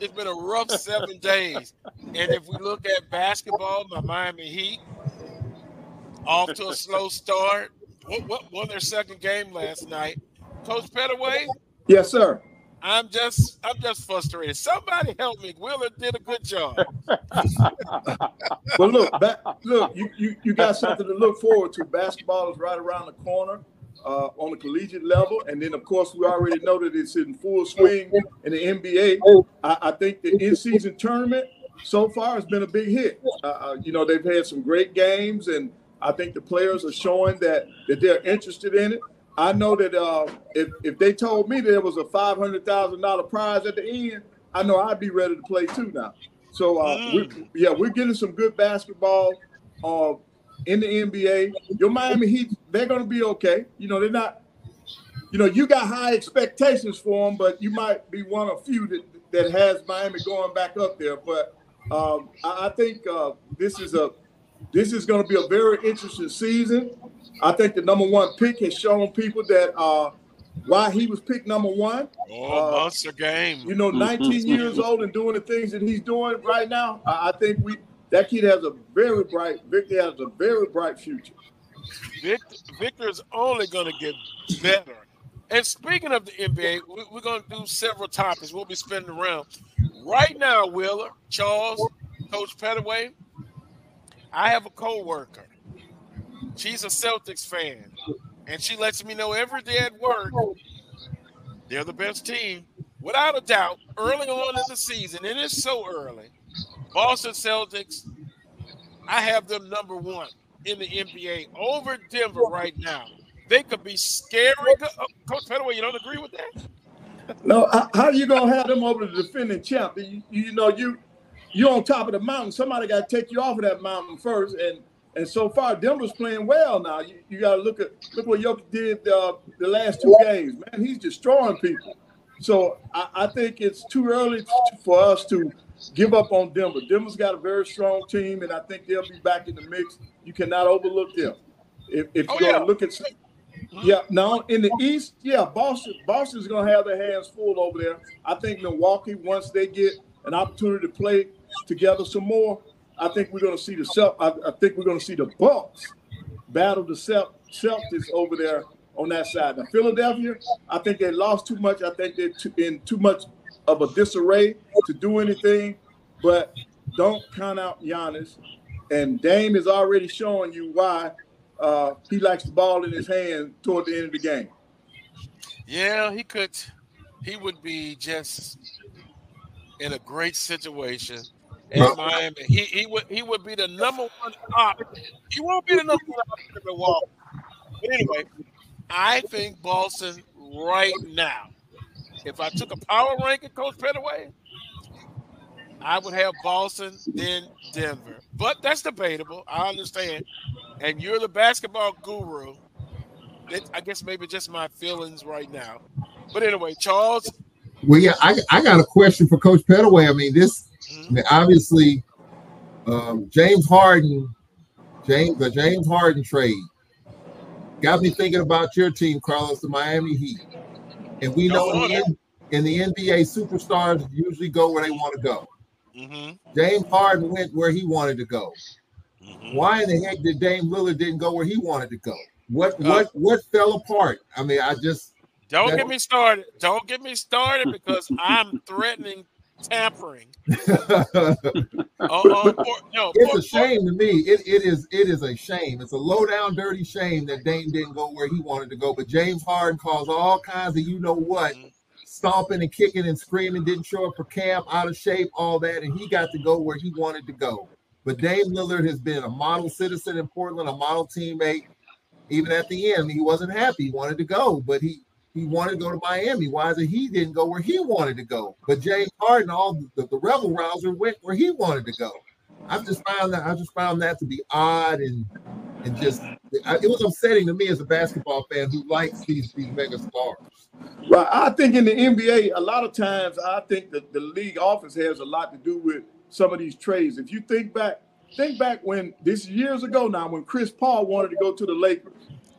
Speaker 2: it's been a rough seven days. And if we look at basketball, my Miami Heat off to a slow start. What, what won their second game last night, Coach Pettaway.
Speaker 16: Yes, sir.
Speaker 2: I'm just I'm just frustrated. Somebody help me. Willard did a good job.
Speaker 16: well, look, back, look, you, you you got something to look forward to. Basketball is right around the corner uh, on the collegiate level, and then of course we already know that it's in full swing in the NBA. I, I think the in-season tournament so far has been a big hit. Uh, uh, you know, they've had some great games, and I think the players are showing that that they're interested in it. I know that uh, if if they told me there was a five hundred thousand dollar prize at the end, I know I'd be ready to play too now. So uh, mm. we're, yeah, we're getting some good basketball uh, in the NBA. Your Miami Heat, they're going to be okay. You know, they're not. You know, you got high expectations for them, but you might be one of few that that has Miami going back up there. But um, I, I, think uh, this is a this is going to be a very interesting season. I think the number one pick has shown people that uh, why he was picked number one.
Speaker 2: Oh, uh, monster game.
Speaker 16: You know, 19 years old and doing the things that he's doing right now. I, I think we that kid has a very bright. Victor has a very bright future.
Speaker 2: Victor, Victor's only going to get better. And speaking of the NBA, we, we're going to do several topics. We'll be spinning around right now. Wheeler, Charles, Coach Pettaway. I have a co-worker She's a Celtics fan, and she lets me know every day at work they're the best team, without a doubt. Early on in the season, and it's so early. Boston Celtics, I have them number one in the NBA over Denver right now. They could be scary. Uh, Coach Pettaway, you don't agree with that?
Speaker 16: No, how are you gonna have them over the defending champ? You, you know, you you're on top of the mountain. Somebody got to take you off of that mountain first, and and so far, Denver's playing well now. You, you got to look at look what Jokic did uh, the last two games. Man, he's destroying people. So I, I think it's too early for us to give up on Denver. Denver's got a very strong team, and I think they'll be back in the mix. You cannot overlook them. If, if oh, you're going to look at, yeah, now in the East, yeah, Boston, Boston's going to have their hands full over there. I think Milwaukee, once they get an opportunity to play together some more, I think we're going to see the Celt- I, I think we're to see the Bucks battle the Celt- Celtics over there on that side. Now Philadelphia, I think they lost too much. I think they're too, in too much of a disarray to do anything. But don't count out Giannis. And Dame is already showing you why uh, he likes the ball in his hand toward the end of the game.
Speaker 2: Yeah, he could. He would be just in a great situation in Miami. He he would he would be the number one op. He won't be the number one op in Milwaukee. But anyway, I think Boston right now. If I took a power ranking, Coach Pettaway, I would have Boston, then Denver. But that's debatable. I understand. And you're the basketball guru. It, I guess maybe just my feelings right now. But anyway, Charles.
Speaker 3: Well, yeah, I, I got a question for Coach Pettaway. I mean, this I mean, obviously, um, James Harden, James the James Harden trade got me thinking about your team, Carlos, the Miami Heat. And we know in the, in the NBA, superstars usually go where they want to go. Mm-hmm. James Harden went where he wanted to go. Mm-hmm. Why in the heck did Dame Lillard didn't go where he wanted to go? What uh, what what fell apart? I mean, I just
Speaker 2: don't get me started. Don't get me started because I'm threatening tampering. uh,
Speaker 3: uh, no, it's a shame to me. It, it is it is a shame. It's a low down dirty shame that Dame didn't go where he wanted to go. But James Harden caused all kinds of you know what, mm-hmm. stomping and kicking and screaming, didn't show up for camp, out of shape, all that, and he got to go where he wanted to go. But Dame Lillard has been a model citizen in Portland, a model teammate. Even at the end, he wasn't happy. He wanted to go, but he he wanted to go to Miami. Why is it he didn't go where he wanted to go? But James Harden, all the, the rebel rouser, went where he wanted to go. I just found that I just found that to be odd and and just it was upsetting to me as a basketball fan who likes these these mega stars.
Speaker 16: Right. I think in the NBA, a lot of times I think that the league office has a lot to do with some of these trades. If you think back, think back when this years ago now when Chris Paul wanted to go to the Lakers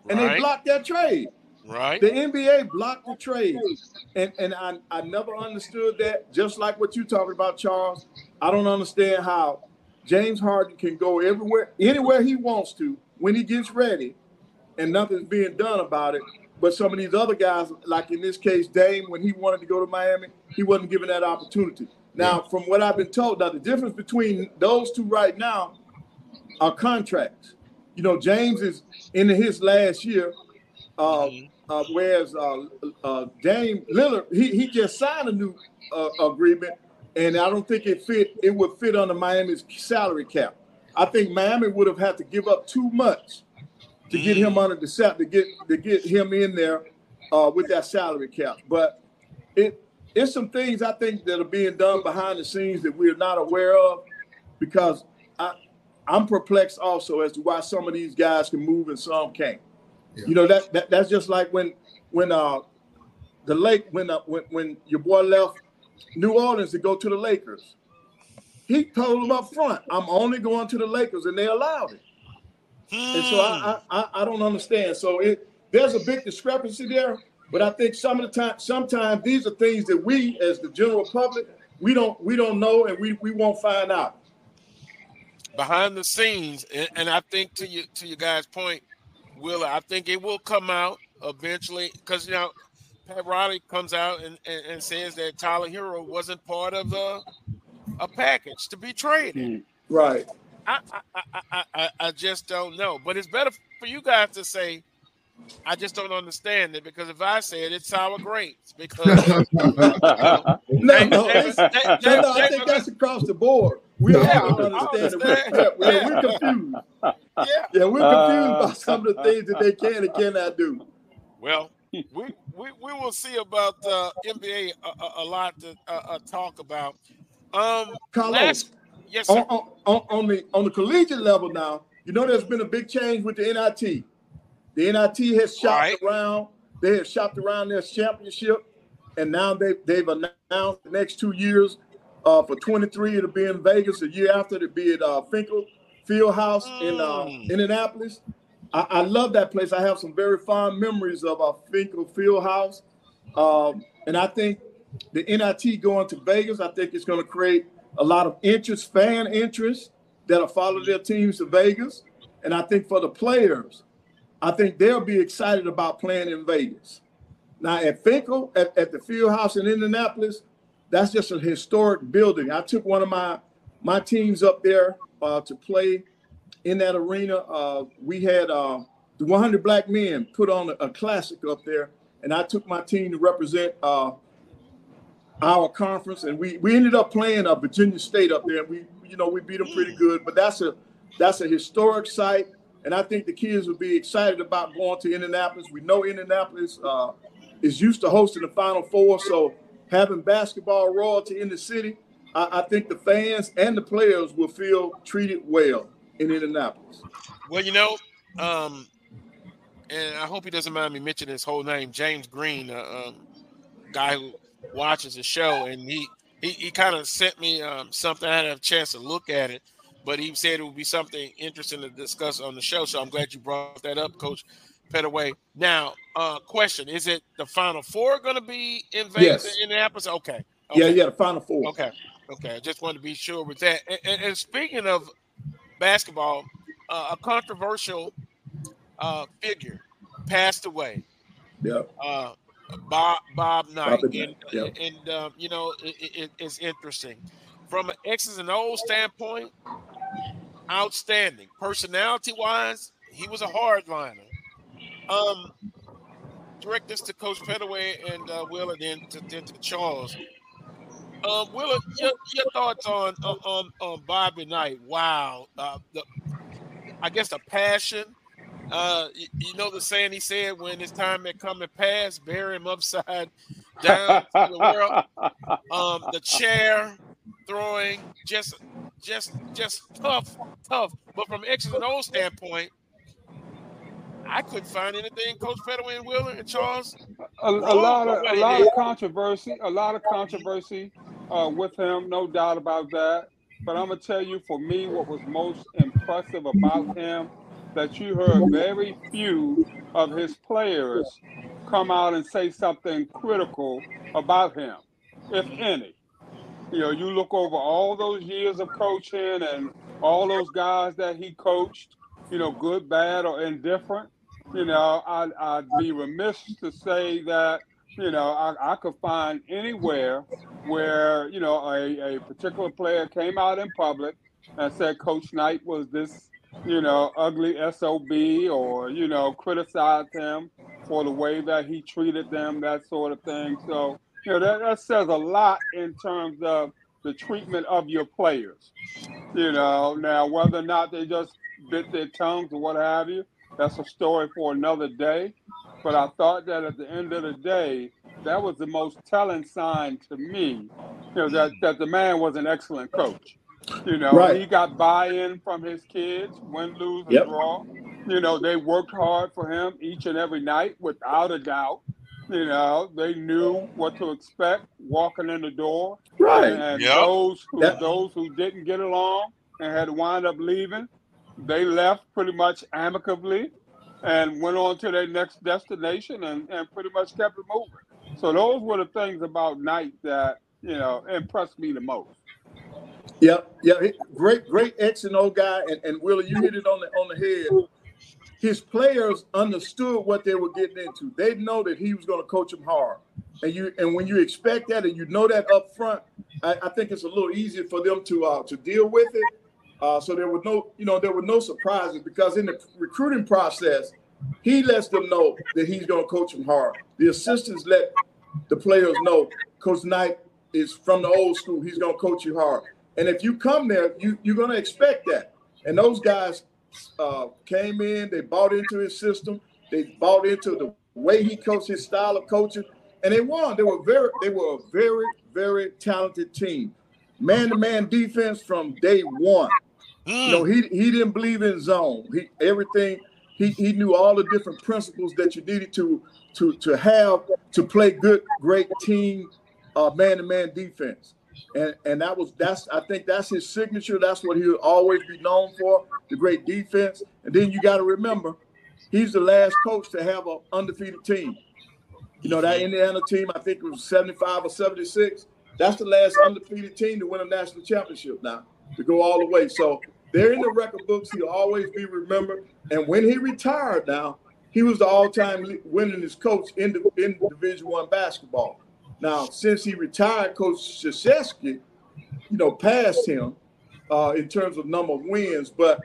Speaker 16: and right. they blocked that trade.
Speaker 2: Right.
Speaker 16: The NBA blocked the trade. And and I, I never understood that. Just like what you're talking about, Charles. I don't understand how James Harden can go everywhere, anywhere he wants to when he gets ready, and nothing's being done about it. but some of these other guys, like in this case, Dame, when he wanted to go to Miami, he wasn't given that opportunity. Now, from what I've been told, now the difference between those two right now are contracts. You know, James is in his last year, uh, uh, whereas uh, uh, Dame Lillard, he, he just signed a new uh, agreement, and I don't think it fit. It would fit under Miami's salary cap. I think Miami would have had to give up too much to get him under the set to get to get him in there uh, with that salary cap. But it it's some things I think that are being done behind the scenes that we're not aware of because I I'm perplexed also as to why some of these guys can move and some can't. Yeah. You know that, that that's just like when when uh the lake when uh, when when your boy left New Orleans to go to the Lakers. He told them up front, "I'm only going to the Lakers," and they allowed it. And so I, I I don't understand. So it there's a big discrepancy there. But I think some of the time, sometimes these are things that we, as the general public, we don't we don't know and we, we won't find out.
Speaker 2: Behind the scenes, and, and I think to you to your guys' point, Will, I think it will come out eventually because you know Pat Riley comes out and, and, and, says that Tyler Herro wasn't part of a, a package to be traded.
Speaker 16: Mm, right.
Speaker 2: I, I, I, I, I just don't know. But it's better for you guys to say I just don't understand it because if I say it, it's sour grapes. Because no,
Speaker 16: no, no, I think that's across the board. We yeah, all don't understand, understand. it. We're, yeah. we're confused. Yeah, yeah, we're confused uh, about some of the things that they can and cannot do.
Speaker 2: Well, we we, we will see about uh, NBA a, a, lot to uh, uh, talk about. Um,
Speaker 16: Carlos, last, yes, on, on, on the on the collegiate level now, you know, there's been a big change with the NIT. The NIT has shopped right. around. They have shopped around their championship, and now they they've announced the next two years. Uh, for 23, it'll be in Vegas. A year after, it'll be at uh, Hinkle Field House in uh, mm. Indianapolis. I, I, love that place. I have some very fond memories of our Hinkle Field House, um, and I think the NIT going to Vegas. I think it's going to create a lot of interest, fan interest that'll follow their teams to Vegas. And I think for the players, I think they'll be excited about playing in Vegas. Now at Hinkle, at, at the field house in Indianapolis, that's just a historic building. I took one of my my teams up there uh, to play in that arena. Uh, we had uh, the 100 Black Men put on a, a, classic up there, and I took my team to represent uh, our conference, and we we ended up playing uh, Virginia State up there. And we you know we beat them pretty good, but that's a that's a historic site. And I think the kids will be excited about going to Indianapolis. We know Indianapolis uh, is used to hosting the Final Four, so having basketball royalty in the city, I, I think the fans and the players will feel treated well in Indianapolis.
Speaker 2: Well, you know, um, and I hope he doesn't mind me mentioning his whole name, James Green, uh, um, guy who watches the show, and he he, he kind of sent me um, something. I had a chance to look at it but he said it would be something interesting to discuss on the show. So I'm glad you brought that up, Coach Pettaway. Now, uh, question: Is it the Final Four going to be in Vegas, yes. in Indianapolis? Okay. okay.
Speaker 16: Yeah, yeah, the Final Four.
Speaker 2: Okay, okay. I just wanted to be sure with that. And, and, and speaking of basketball, uh, a controversial uh, figure passed away.
Speaker 16: Yeah.
Speaker 2: Uh, Bob Bob Knight, Bob and, yep. and um, you know it, it, it's interesting from an X's and O's standpoint outstanding. Personality wise, he was a hardliner. Um, direct this to Coach Pettaway and uh, Will, and then to, to Charles. Um, Will, your, your thoughts on, on on Bobby Knight? Wow, uh, the, I guess the passion. Uh, you, you, know the saying he said, "When his time had come to pass, bury him upside down to the world." Um, the chair throwing, just just just tough, tough. But from X's and O's standpoint, I couldn't find anything. Coach and Wheeler and Charles.
Speaker 15: A, a lot of a lot of controversy, a lot of controversy uh, with him, no doubt about that. But I'm gonna tell you, for me, what was most impressive about him that you heard very few of his players come out and say something critical about him, if any. You know, you look over all those years of coaching and all those guys that he coached, you know, good, bad, or indifferent. You know, I, I'd be remiss to say that, you know, I, I could find anywhere where, you know, a, a particular player came out in public and said Coach Knight was this, you know, ugly SOB or, you know, criticized him for the way that he treated them, that sort of thing. So, you know, that, that says a lot in terms of the treatment of your players. You know, now whether or not they just bit their tongues or what have you, that's a story for another day. But I thought that at the end of the day, that was the most telling sign to me, you know, that, that the man was an excellent coach. You know,
Speaker 16: Right.
Speaker 15: he got buy-in from his kids, win, lose, or
Speaker 16: Yep.
Speaker 15: draw. You know, they worked hard for him each and every night, without a doubt. You know, they knew what to expect walking in the door.
Speaker 16: Right.
Speaker 15: And, and
Speaker 16: Yep.
Speaker 15: those who
Speaker 16: That-
Speaker 15: those who didn't get along and had to wind up leaving, they left pretty much amicably and went on to their next destination and, and pretty much kept it moving. So those were the things about Knight that, you know, impressed me the most.
Speaker 16: Yep, yep. great, great X and O guy, and, and Willie, you hit it on the on the head. His players understood what they were getting into. They know that he was going to coach them hard, and you and when you expect that and you know that up front, I, I think it's a little easier for them to uh, to deal with it. Uh, so there were no, you know, there were no surprises because in the recruiting process, he lets them know that he's going to coach them hard. The assistants let the players know Coach Knight is from the old school. He's going to coach you hard. And if you come there, you, you're going to expect that. And those guys uh, came in, they bought into his system, they bought into the way he coached, his style of coaching, and they won. They were very, they were a very, very talented team. Man-to-man defense from day one. You know, he he didn't believe in zone. He everything he, he knew all the different principles that you needed to to to have to play good, great team uh, man-to-man defense. And and that was that's I think that's his signature. That's what he'll always be known for, the great defense. And then you got to remember, he's the last coach to have an undefeated team. You know, that Indiana team, I think it was 75 or 76. That's the last undefeated team to win a national championship now, to go all the way. So they're in the record books. He'll always be remembered. And when he retired now, he was the all-time winningest coach in the in Division One basketball. Now, since he retired, Coach Krzyzewski, you know, passed him uh, in terms of number of wins, but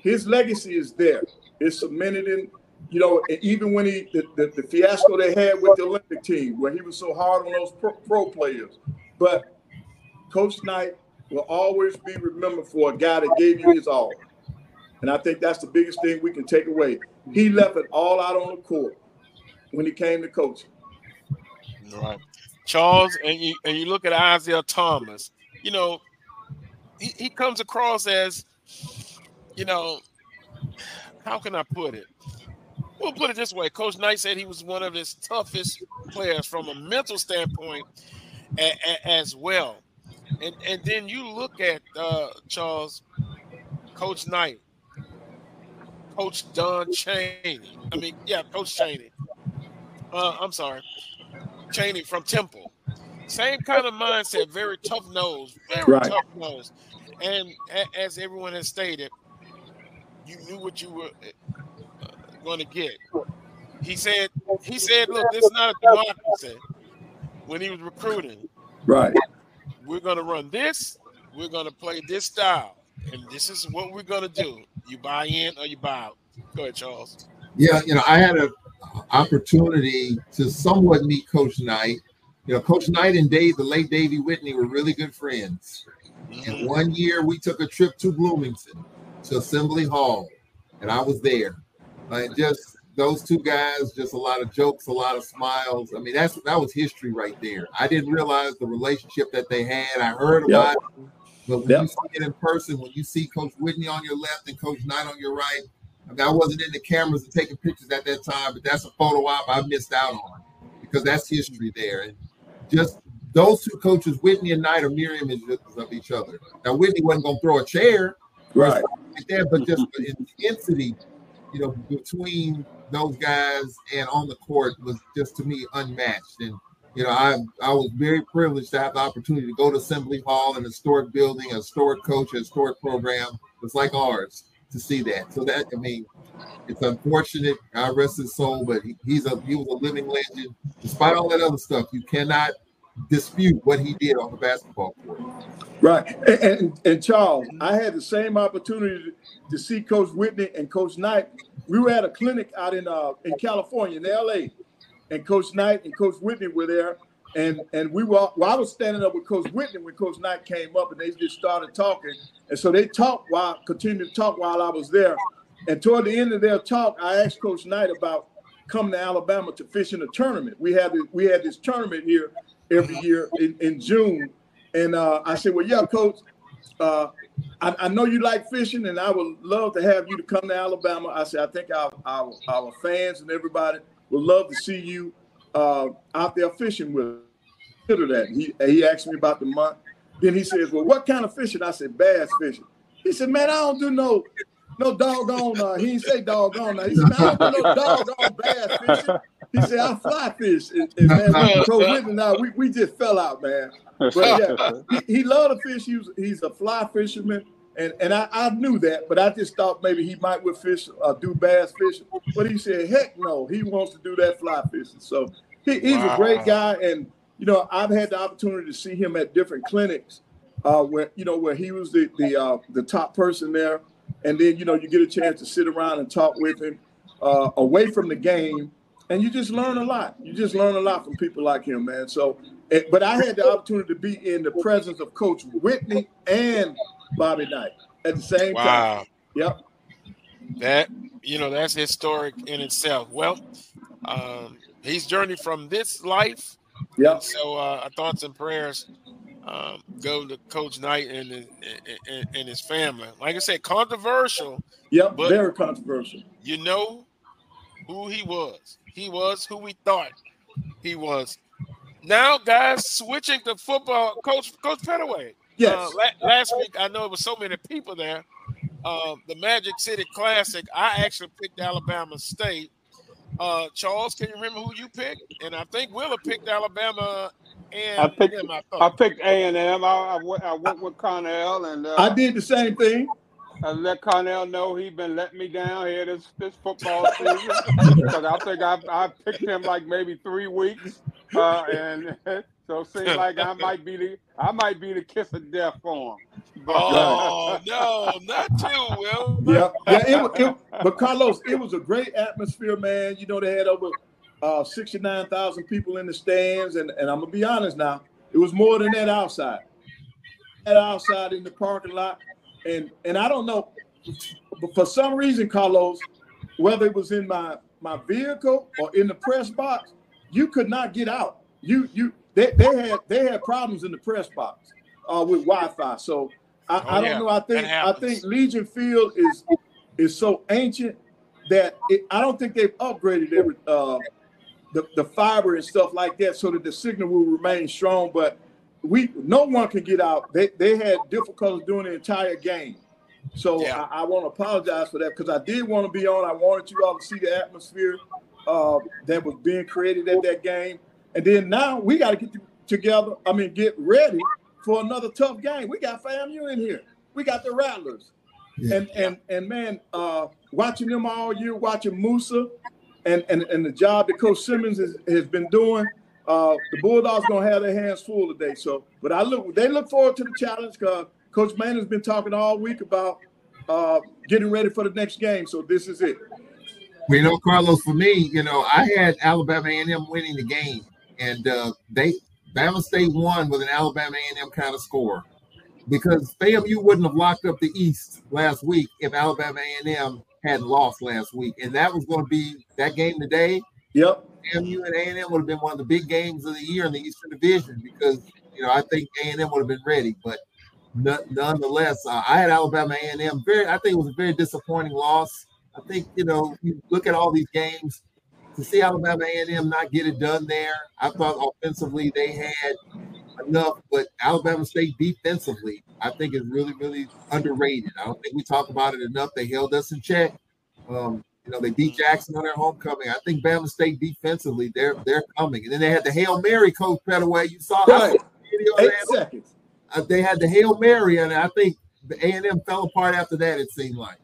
Speaker 16: his legacy is there. It's cemented in, you know, even when he the, the, the fiasco they had with the Olympic team, where he was so hard on those pro, pro players, but Coach Knight will always be remembered for a guy that gave you his all. And I think that's the biggest thing we can take away. He left it all out on the court when he came to coaching.
Speaker 2: Right. Charles, and you and you look at Isiah Thomas, you know, he, he comes across as, you know, how can I put it? We'll put it this way. Coach Knight said he was one of his toughest players from a mental standpoint a, a, as well. And and then you look at uh, Charles, Coach Knight, Coach John Chaney. I mean, yeah, Coach Chaney. Uh, I'm sorry, Chaney from Temple. Same kind of mindset, very tough nose, very
Speaker 16: Right.
Speaker 2: tough nose. And a, as everyone has stated, you knew what you were uh, going to get. He said, he said, look, this is not a democracy. When he was recruiting,
Speaker 16: Right.
Speaker 2: We're going to run this, we're going to play this style, and this is what we're going to do. You buy in or you buy out. Go ahead, Charles.
Speaker 3: Yeah, you know, I had an opportunity to somewhat meet Coach Knight. You know, Coach Knight and Dave, the late Davey Whitney, were really good friends. And mm-hmm. one year we took a trip to Bloomington to Assembly Hall, and I was there. Like just those two guys, just a lot of jokes, a lot of smiles. I mean, that's that was history right there. I didn't realize the relationship that they had. I heard
Speaker 16: Yep.
Speaker 3: about it, but when
Speaker 16: Yep.
Speaker 3: you see it in person, when you see Coach Whitney on your left and Coach Knight on your right, I, mean, I wasn't in the cameras and taking pictures at that time, but that's a photo op I missed out on because that's history there. And just those two coaches, Whitney and Knight, are mirror images of each other. Now, Whitney wasn't going to throw a chair,
Speaker 16: Right.
Speaker 3: like that, but just the intensity, you know, between those guys and on the court was just to me unmatched. And you know, I I was very privileged to have the opportunity to go to Assembly Hall, an historic building, a historic coach, a historic program. It's like ours. to see that. So that I mean, it's unfortunate. God rest his soul, but he, he's a he was a living legend. Despite all that other stuff, you cannot dispute what he did on the basketball court.
Speaker 16: Right. And, and, Charles, I had the same opportunity to, to, see Coach Whitney and Coach Knight. We were at a clinic out in uh, in California, in LA, and Coach Knight and Coach Whitney were there. And and we were well, I was standing up with Coach Whitney when Coach Knight came up and they just started talking. And so they talked while continued to talk while I was there. And toward the end of their talk, I asked Coach Knight about coming to Alabama to fish in a tournament. We had we had this tournament here every year in, in June. And uh, I said, Well, yeah, coach, uh, I, I, know you like fishing, and I would love to have you to come to Alabama. I said, I think our, our, our fans and everybody would love to see you uh, out there fishing with us. Consider that. He, he asked me about the month. Then he says, Well, what kind of fishing? I said, Bass fishing. He said, Man, I don't do no no doggone. Uh, he didn't say doggone. He said, I don't do no doggone bass fishing. He said, I fly fish. And, and man, Coach Whitney now, we, we just fell out, man. But yeah, he, he loved to fish. He was, he's a fly fisherman. And and I, I knew that, but I just thought maybe he might would fish, uh, do bass fishing. But he said, heck no, he wants to do that fly fishing. So he, he's wow. a great guy. And, you know, I've had the opportunity to see him at different clinics uh, where, you know, where he was the, the, uh, the top person there. And then, you know, you get a chance to sit around and talk with him uh, away from the game and you just learn a lot. You just learn a lot from people like him, man. So, but I had the opportunity to be in the presence of Coach Whitney and Bobby Knight at the same wow. time. Yep.
Speaker 2: That you know that's historic in itself. Well, um, he's journeyed from this life.
Speaker 16: Yep.
Speaker 2: So uh, our thoughts and prayers um, go to Coach Knight and, and, and his family. Like I said, controversial.
Speaker 16: Yep, But very controversial.
Speaker 2: You know who he was. He was who we thought he was. Now, guys, switching to football, Coach Coach Pettaway.
Speaker 16: Yes.
Speaker 2: Uh, la- last week, I know it was so many people there. Uh, the Magic City Classic. I actually picked Alabama State. Uh, Charles, can you remember who you picked? And I think Willa picked Alabama. And
Speaker 15: I picked I, I, picked A and M. I, went, I went with Connell, and uh,
Speaker 16: I did the same thing.
Speaker 15: I let Connell know he's been letting me down here this this football season because I think I I picked him like maybe three weeks, uh, and so it seems like I might be the I might be the kiss of death for him.
Speaker 2: But, oh no, not you, Will.
Speaker 16: Yeah, yeah. It, it, but Carlos, it was a great atmosphere, man. You know they had over uh, sixty nine thousand people in the stands, and and I'm gonna be honest now, it was more than that outside. That outside in the parking lot and and I don't know, but for some reason, Carlos, whether it was in my my vehicle or in the press box, you could not get out. You you they, they had they had problems in the press box uh, with Wi-Fi. So I, oh, I don't yeah. know. I think I think Legion Field is is so ancient that it, I don't think they've upgraded every uh, the the fiber and stuff like that so that the signal will remain strong. But we no one can get out. They they had difficulties doing the entire game. So yeah. I, I want to apologize for that because I did want to be on. I wanted you all to see the atmosphere uh, that was being created at that game. And then now we got to get together. I mean, get ready for another tough game. We got FAMU in here. We got the Rattlers. Yeah. And and and man, uh, watching them all year, watching Moussa, and and and the job that Coach Simmons has, has been doing uh, the Bulldogs gonna have their hands full today. So, but I look, they look forward to the challenge because Coach Mann has been talking all week about uh, getting ready for the next game. So this is it.
Speaker 3: Well, you know, Carlos, for me, you know, I had Alabama A&M winning the game, and uh, they Bama State won with an Alabama A&M kind of score because FAMU wouldn't have locked up the East last week if Alabama A&M hadn't lost last week, and that was going to be that game today.
Speaker 16: Yep.
Speaker 3: FAMU and A&M would have been one of the big games of the year in the Eastern Division because you know I think A&M would have been ready, but nonetheless, uh, I had Alabama A&M. Very, I think it was a very disappointing loss. I think you know you look at all these games to see Alabama A&M not get it done there. I thought offensively they had enough, but Alabama State defensively, I think is really really underrated. I don't think we talk about it enough. They held us in check. Um, you know, they beat Jackson on their homecoming. I think Bama State defensively, they're they're coming. And then they had the Hail Mary coach Pettaway. You saw
Speaker 16: right. video Eight seconds.
Speaker 3: Uh, they had the Hail Mary, and I think the A and M fell apart after that. It seemed like.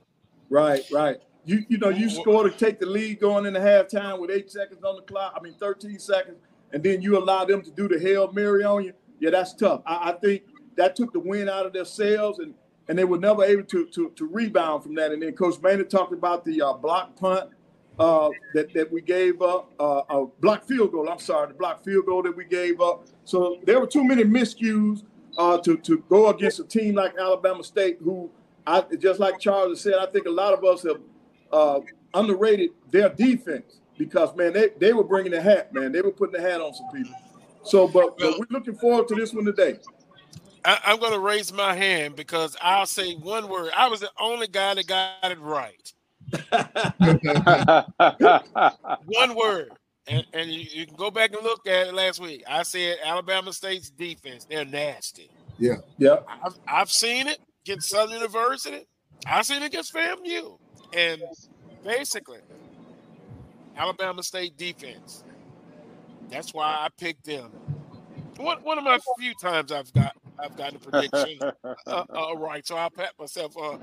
Speaker 16: Right, right. You you know you score to take the lead going into halftime with eight seconds on the clock. I mean, 13 seconds, and then you allow them to do the hail mary on you. Yeah, that's tough. I, I think that took the wind out of their sails, and and they were never able to to, to rebound from that. And then Coach Maynard talked about the uh, block punt uh, that that we gave up, uh, a block field goal. I'm sorry, the block field goal that we gave up. So there were too many miscues uh, to to go against a team like Alabama State, who I just like Charles said, I think a lot of us have uh, underrated their defense because man, they, they were bringing the hat, man. They were putting the hat on some people. So, but, but we're looking forward to this one today.
Speaker 2: I, I'm going to raise my hand because I'll say one word. I was the only guy that got it right. one word. And, and you, you, can go back and look at it last week. I said Alabama State's defense, they're nasty.
Speaker 16: Yeah. Yeah.
Speaker 2: I've, I've seen it against Southern University. I've seen it against FAMU. And basically, Alabama State defense. That's why I picked them. One, one of my few times I've got I've gotten a prediction uh, uh, right, so I'll pat myself uh,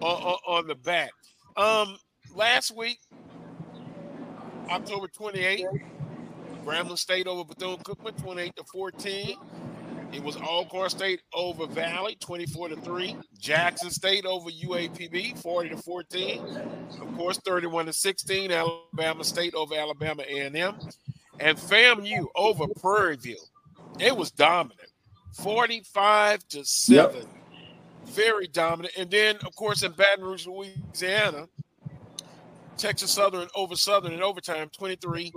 Speaker 2: on, on the back. Um, last week, October 28th, Grambling State over Bethune Cookman, 28 to 14. It was Alcorn State over Valley, 24 to 3. Jackson State over UAPB, 40 to 14. Of course, 31 to 16. Alabama State over Alabama A&M. And FAMU over Prairie View. It was dominant. 45 to 7. Yep. Very dominant. And then, of course, in Baton Rouge, Louisiana, Texas Southern over Southern in overtime, 23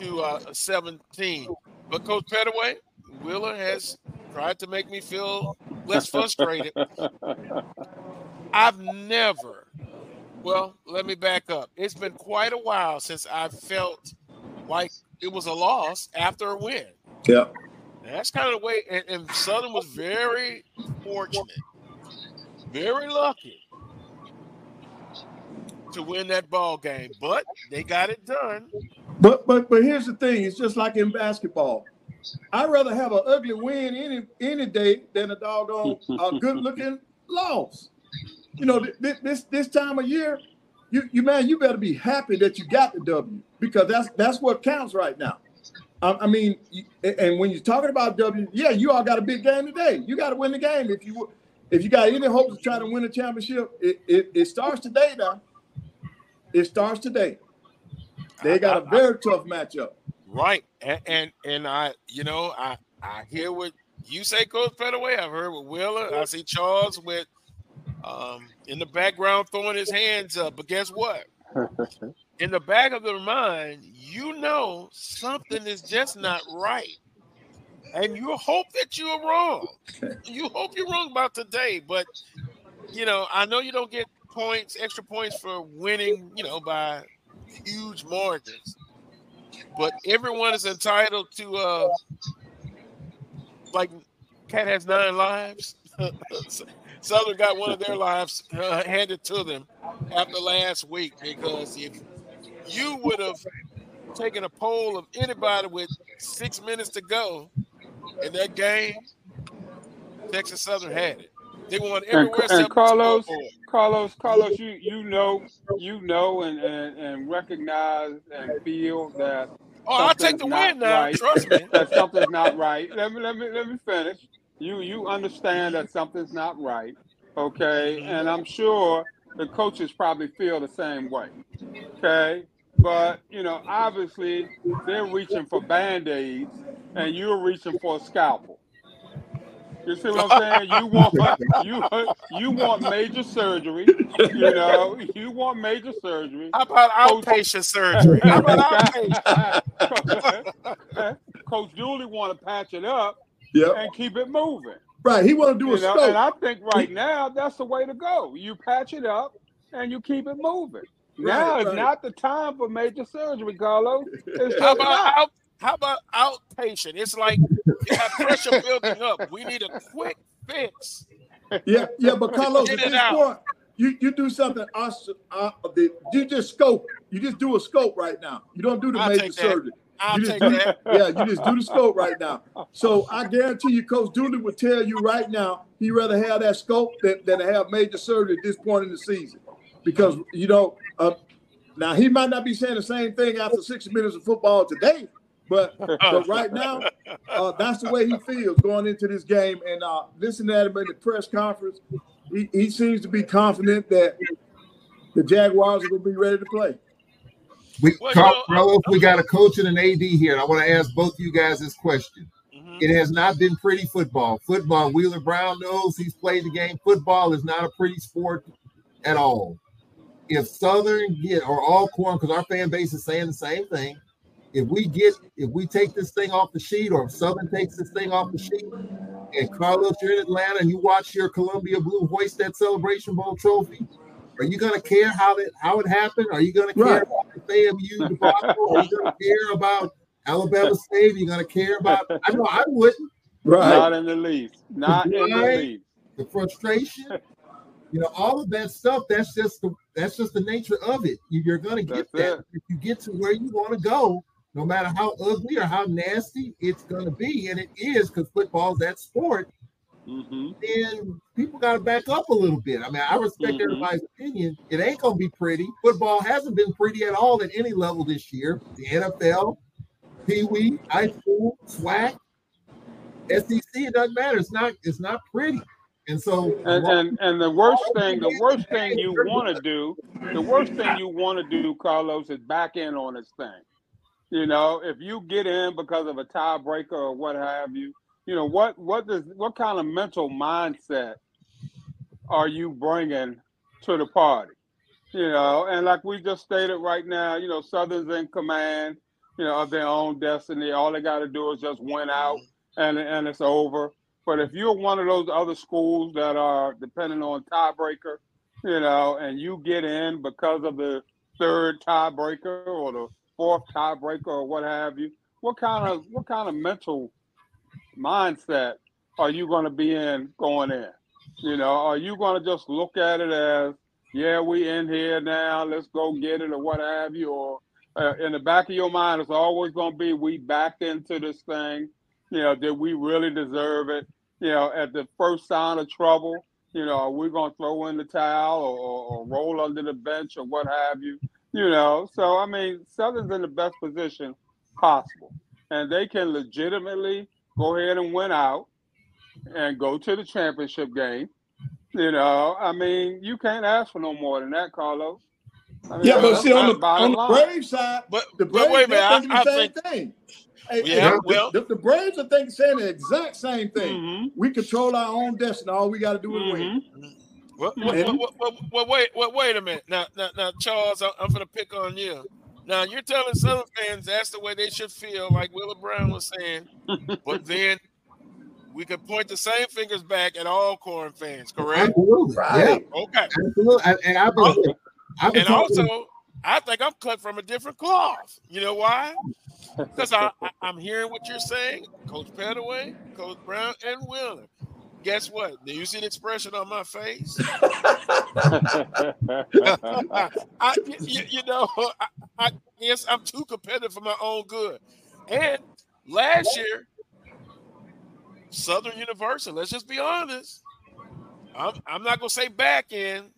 Speaker 2: to uh, 17. But Coach Pettaway, Wheeler has tried to make me feel less frustrated. I've never, well, let me back up. It's been quite a while since I felt like it was a loss after a win.
Speaker 16: Yeah.
Speaker 2: That's kind of the way, and, and Southern was very fortunate, very lucky to win that ball game, but they got it done.
Speaker 16: But but but here's the thing: it's just like in basketball. I'd rather have an ugly win any any day than a doggone a good looking loss. You know, this, this this time of year, you you man, you better be happy that you got the W because that's that's what counts right now. I, I mean, and when you're talking about W, yeah, you all got a big game today. You got to win the game if you if you got any hopes of trying to win a championship. It, it, it starts today now. It starts today. They got a very tough matchup.
Speaker 2: Right, and, and and I, you know, I I hear what you say, Coach Pettaway. I've heard with Wheeler. I see Charles with um in the background throwing his hands up. But guess what? in the back of their mind, you know something is just not right. And you hope that you're wrong. You hope you're wrong about today, but you know, I know you don't get points, extra points for winning, you know, by huge margins but everyone is entitled to uh like cat has nine lives southern got one of their lives uh, handed to them after last week because if you would have taken a poll of anybody with six minutes to go in that game texas southern had it they won everywhere
Speaker 15: and, and carlos carlos carlos you you know you know and, and and recognize and feel that
Speaker 2: Oh, I'll take the win now. Right. Trust me.
Speaker 15: that something's not right. Let me let me let me finish. You you understand that something's not right. Okay. Mm-hmm. And I'm sure the coaches probably feel the same way. Okay. But you know, obviously they're reaching for band-aids and you're reaching for a scalpel. You see what I'm saying? You want you you want major surgery. You know, you want major surgery.
Speaker 2: How about outpatient surgery? How about outpatient?
Speaker 15: Coach eh, Dooley want to patch it up
Speaker 16: yep.
Speaker 15: and keep it moving.
Speaker 16: Right. He want to do
Speaker 15: you
Speaker 16: a
Speaker 15: know,
Speaker 16: scope.
Speaker 15: And I think right now that's the way to go. You patch it up and you keep it moving. Right, now right. is not the time for major surgery, Carlos. It's
Speaker 2: How about out, how about outpatient? It's like you have pressure building up. We need a quick fix.
Speaker 16: Yeah, yeah, but Carlos, at this point, you, you do something awesome. Uh, you just scope. You just do a scope right now. You don't do the
Speaker 2: I'll
Speaker 16: major surgery.
Speaker 2: I'll
Speaker 16: you just
Speaker 2: take
Speaker 16: do,
Speaker 2: that.
Speaker 16: Yeah, you just do the scope right now. So I guarantee you, Coach Dooley would tell you right now he'd rather have that scope than, than to have major surgery at this point in the season. Because you know uh, now he might not be saying the same thing after 60 minutes of football today, but but right now uh, that's the way he feels going into this game. And uh, listening to him in the press conference, he, he seems to be confident that the Jaguars are going to be ready to play.
Speaker 3: We, Carlos, we got a coach and an AD here, and I want to ask both you guys this question. Mm-hmm. It has not been pretty football. Football, Wheeler Brown knows he's played the game. Football is not a pretty sport at all. If Southern get or Alcorn, because our fan base is saying the same thing, if we get if we take this thing off the sheet, or if Southern takes this thing off the sheet, and Carlos, you're in Atlanta and you watch your Columbia Blue hoist that Celebration Bowl trophy, are you going to care how that how it happened? Are you going to care right. about the FAMU debacle? Are you going to care about Alabama State? Are you going to care about? I know I wouldn't.
Speaker 15: Right. Not in the least. Not right. in the least.
Speaker 3: The frustration, you know, all of that stuff. That's just the that's just the nature of it. You're going to get that's that it. if you get to where you want to go. No matter how ugly or how nasty it's going to be, and it is because football is that sport mm-hmm. then people got to back up a little bit. I mean, I respect mm-hmm. everybody's opinion. It ain't going to be pretty. Football hasn't been pretty at all at any level this year. The NFL, Pee Wee, high school, SWAC, SEC, it doesn't matter. It's not. It's not pretty. And so,
Speaker 15: and and, and the worst thing, the worst thing you want to do, the worst thing you want to do, Carlos, is back in on this thing. You know, if you get in because of a tiebreaker or what have you, you know what what does what kind of mental mindset are you bringing to the party? You know and like we just stated right now you know southern's in command you know of their own destiny. All they got to do is just win out and and it's over but if you're one of those other schools that are depending on tiebreaker you know and you get in because of the third tiebreaker or the fourth tiebreaker or what have you what kind of what kind of mental mindset are you going to be in going in? You know, are you going to just look at it as, yeah, we in here now, let's go get it or what have you? Or uh, in the back of your mind, it's always going to be, we backed into this thing. You know, did we really deserve it? You know, at the first sign of trouble, you know, are we going to throw in the towel or, or, or roll under the bench or what have you? You know, so I mean, Southern's in the best position possible, and they can legitimately go ahead and win out and go to the championship game. You know, I mean, you can't ask for no more than that, Carlos. I mean,
Speaker 16: yeah, but see, on the, on the Brave side,
Speaker 2: but,
Speaker 16: the Braves
Speaker 2: but wait a minute, I,
Speaker 16: the
Speaker 2: I
Speaker 16: same
Speaker 2: think,
Speaker 16: thing. Hey,
Speaker 2: yeah,
Speaker 16: hey,
Speaker 2: well,
Speaker 16: the, the, Braves are thinking saying the exact same thing. Mm-hmm. We control our own destiny. All we got to do is win.
Speaker 2: Mm-hmm. Well, well, well, well, wait, well, wait a minute. Now, now, now Charles, I'm, I'm going to pick on you. Now you're telling Southern fans that's the way they should feel, like Wheeler Brown was saying. but then we could point the same fingers back at Alcorn fans, correct?
Speaker 3: Absolutely. Right.
Speaker 2: Yeah. Okay.
Speaker 3: Absolutely. And, I believe,
Speaker 2: I and also, I think I'm cut from a different cloth. You know why? Because I, am hearing what you're saying, Coach Pettaway, Coach Brown, and Wheeler. Guess what? Do you see the expression on my face? I, you, you, know, I, I guess I'm too competitive for my own good. And last year, Southern University. Let's just be honest. I'm, I'm not going to say back in,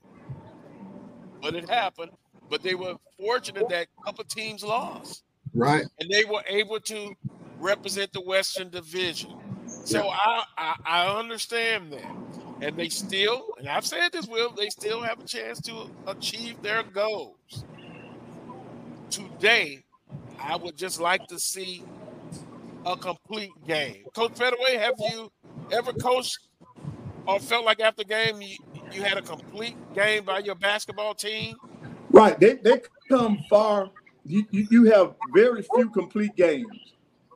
Speaker 2: but it happened. But they were fortunate that a couple teams lost.
Speaker 3: Right.
Speaker 2: And they were able to represent the Western Division. So yeah. I, I, I understand that. And they still, and I've said this, Will, they still have a chance to achieve their goals. Today, I would just like to see a complete game. Coach Pettaway, have you ever coached or felt like after game you, you had a complete game by your basketball team?
Speaker 16: Right. They, they come far. You, you, have very few complete games.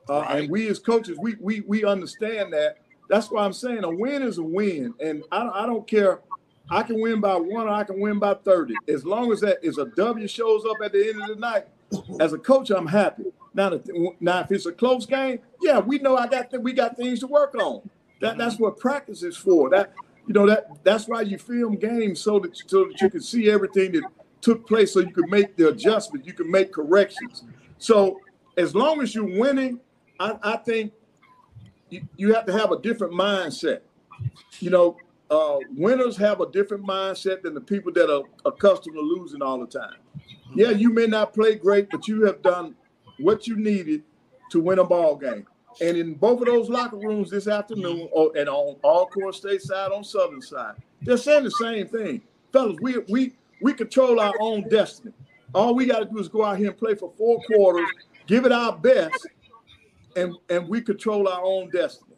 Speaker 16: Uh, right. And we as coaches, we, we, we understand that. That's why I'm saying a win is a win. And I, I don't care. I can win by one or I can win by 30. As long as that is a W shows up at the end of the night, as a coach, I'm happy. Now, now if it's a close game, yeah, we know I got th- we got things to work on. That that's what practice is for. That you know that that's why you film games so that so that you can see everything that took place, so you can make the adjustments, you can make corrections. So as long as you're winning, I, I think you, you have to have a different mindset. You know, uh, winners have a different mindset than the people that are accustomed to losing all the time. Yeah, you may not play great, but you have done what you needed to win a ball game. And in both of those locker rooms this afternoon, or, and on Alcorn State side, on Southern side, they're saying the same thing, fellas. We we we control our own destiny. All we got to do is go out here and play for four quarters, give it our best, and and we control our own destiny.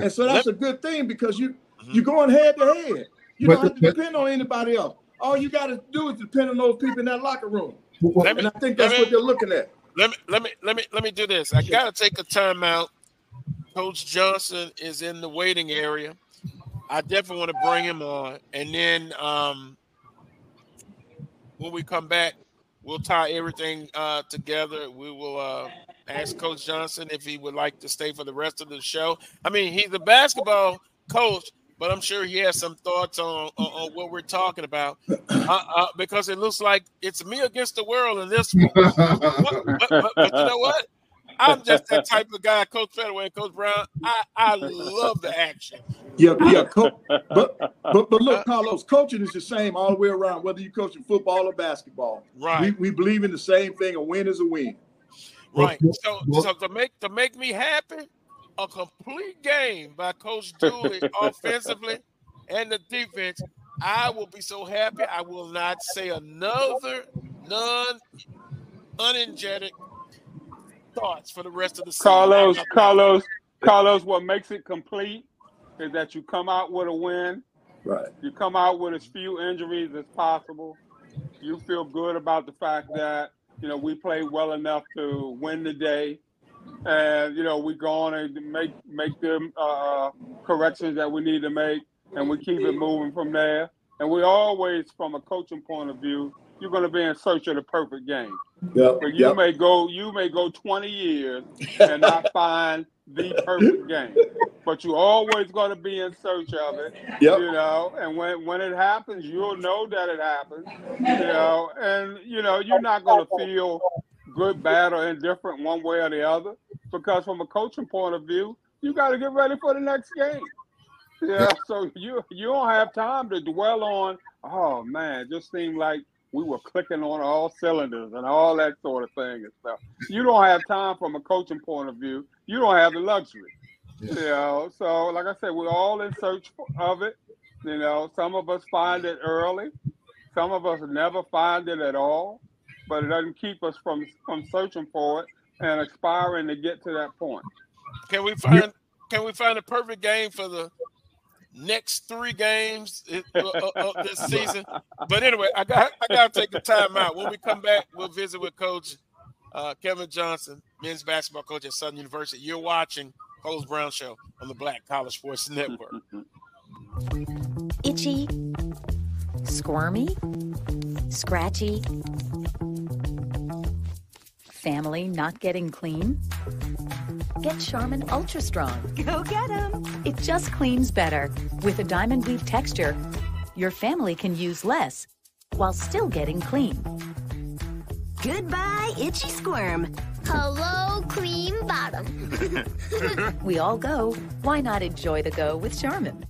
Speaker 16: And so that's a good thing because you you're going head to head. You don't have to depend on anybody else. All you got to do is depend on those people in that locker room.
Speaker 2: Let me-
Speaker 16: and I think that's
Speaker 2: me-
Speaker 16: what they're looking at.
Speaker 2: Let me let me let me let me do this. I gotta take a timeout. Coach Johnson is in the waiting area. I definitely want to bring him on, and then um, when we come back, we'll tie everything uh, together. We will uh, ask Coach Johnson if he would like to stay for the rest of the show. I mean, he's a basketball coach, but I'm sure he has some thoughts on on, on what we're talking about uh, uh, because it looks like it's me against the world in this one. but, but, but, but you know what? I'm just that type of guy, Coach and Coach Brown. I, I love the action.
Speaker 16: Yeah, yeah. Co- but but but look, uh, Carlos, coaching is the same all the way around, whether you're coaching football or basketball.
Speaker 2: Right.
Speaker 16: We, we believe in the same thing. A win is a win.
Speaker 2: Right. So, so to make to make me happy, a complete game by Coach Dooley offensively and the defense, I will be so happy. I will not say another non unenergetic thoughts for the rest of the season.
Speaker 15: Carlos, Carlos, Carlos, what makes it complete is that you come out with a win.
Speaker 16: Right.
Speaker 15: You come out with as few injuries as possible. You feel good about the fact that, you know, we played well enough to win the day. And, you know, we go on and make make them uh, corrections that we need to make and we keep it moving from there. And we always, from a coaching point of view, you're going to be in search of the perfect game.
Speaker 16: Yep.
Speaker 15: But you
Speaker 16: yep.
Speaker 15: may go you may go 20 years and not find the perfect game. But you're always going to be in search of it.
Speaker 16: Yep.
Speaker 15: You know, and when when it happens, you'll know that it happens. You know, and you know, you're not going to feel good, bad, or indifferent one way or the other. Because from a coaching point of view, you got to get ready for the next game. Yeah, so you you don't have time to dwell on. Oh man, just seemed like we were clicking on all cylinders and all that sort of thing and stuff. You don't have time from a coaching point of view. You don't have the luxury. You know, so like I said, we're all in search of it. You know, some of us find it early, some of us never find it at all, but it doesn't keep us from from searching for it and aspiring to get to that point.
Speaker 2: Can we find can we find a perfect game for the next three games uh, uh, of this season? But anyway, I got I got to take the time out. When we come back, we'll visit with Coach uh, Kevin Johnson, men's basketball coach at Southern University. You're watching Carlos Brown Show on the Black College Sports Network.
Speaker 17: Itchy, squirmy, scratchy, family not getting clean? Get Charmin Ultra Strong. Go get 'em! It just cleans better. With a diamond weave texture, your family can use less while still getting clean.
Speaker 18: Goodbye, itchy squirm. Hello, cream bottom.
Speaker 17: We all go. Why not enjoy the go with Charmin?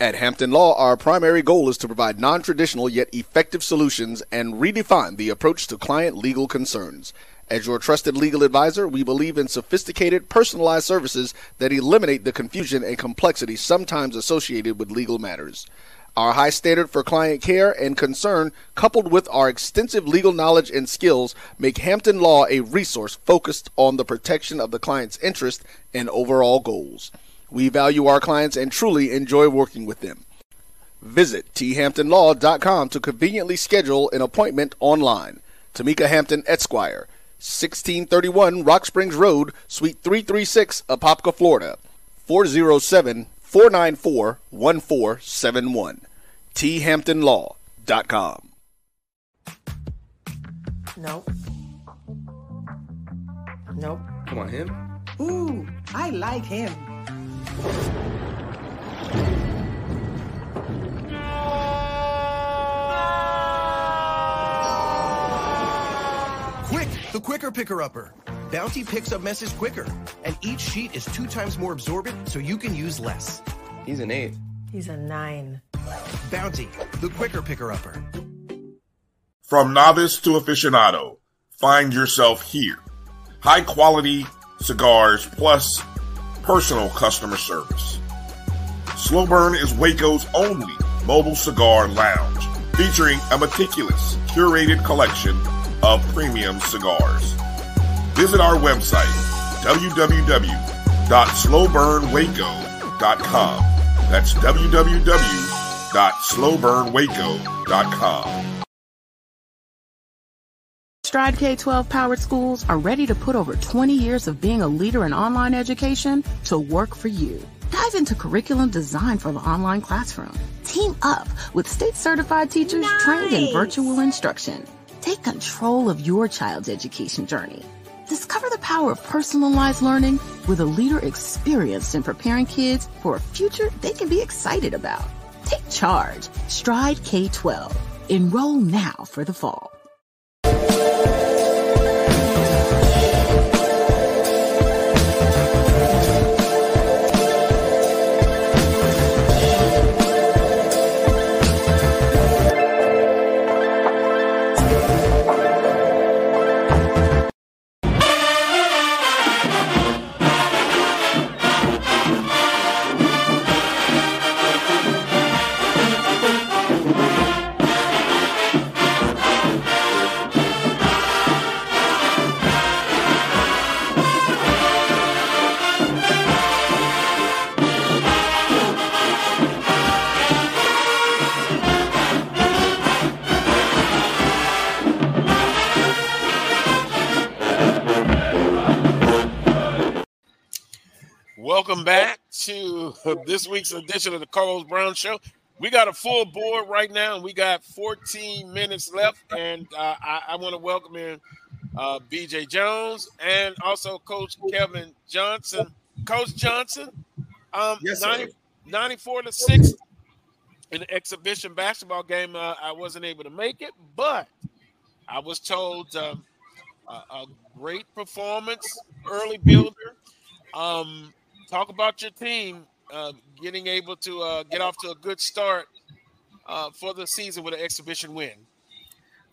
Speaker 19: At Hampton Law, our primary goal is to provide non traditional yet effective solutions and redefine the approach to client legal concerns. As your trusted legal advisor, we believe in sophisticated, personalized services that eliminate the confusion and complexity sometimes associated with legal matters. Our high standard for client care and concern, coupled with our extensive legal knowledge and skills, make Hampton Law a resource focused on the protection of the client's interest and overall goals. We value our clients and truly enjoy working with them. Visit thamptonlaw.com to conveniently schedule an appointment online. Tamika Hampton Esquire, 1631 Rock Springs Road, Suite 336, Apopka, Florida. 407 494 1471. thamptonlaw.com.
Speaker 6: Nope. Nope.
Speaker 20: Come on, him.
Speaker 6: Ooh, I like him.
Speaker 21: The quicker picker upper. Bounty picks up messes quicker, and each sheet is two times more absorbent so you can use less.
Speaker 20: He's an eight.
Speaker 22: He's a nine.
Speaker 21: Bounty, the quicker picker upper.
Speaker 14: From novice to aficionado, find yourself here. High quality cigars plus personal customer service. Slow Burn is Waco's only mobile cigar lounge, featuring a meticulous, curated collection of premium cigars. Visit our website, www.slowburnwaco.com. That's www.slowburnwaco.com.
Speaker 10: Stride K 12 powered schools are ready to put over 20 years of being a leader in online education to work for you. Dive into curriculum design for the online classroom. Team up with state certified teachers trained in virtual instruction. Take control of your child's education journey. Discover the power of personalized learning with a leader experienced in preparing kids for a future they can be excited about. Take charge. Stride K 12. Enroll now for the fall.
Speaker 2: This week's edition of the Carlos Brown Show. We got a full board right now, and we got 14 minutes left. And uh, I, I want to welcome in uh, BJ Jones and also Coach Kevin Johnson. Coach Johnson, um,
Speaker 23: Yes,
Speaker 2: 90, 94 to 6 in the exhibition basketball game. Uh, I wasn't able to make it, but I was told um, a, a great performance, early builder. Um, talk about your team uh, getting able to uh, get off to a good start uh, for the season with an exhibition win.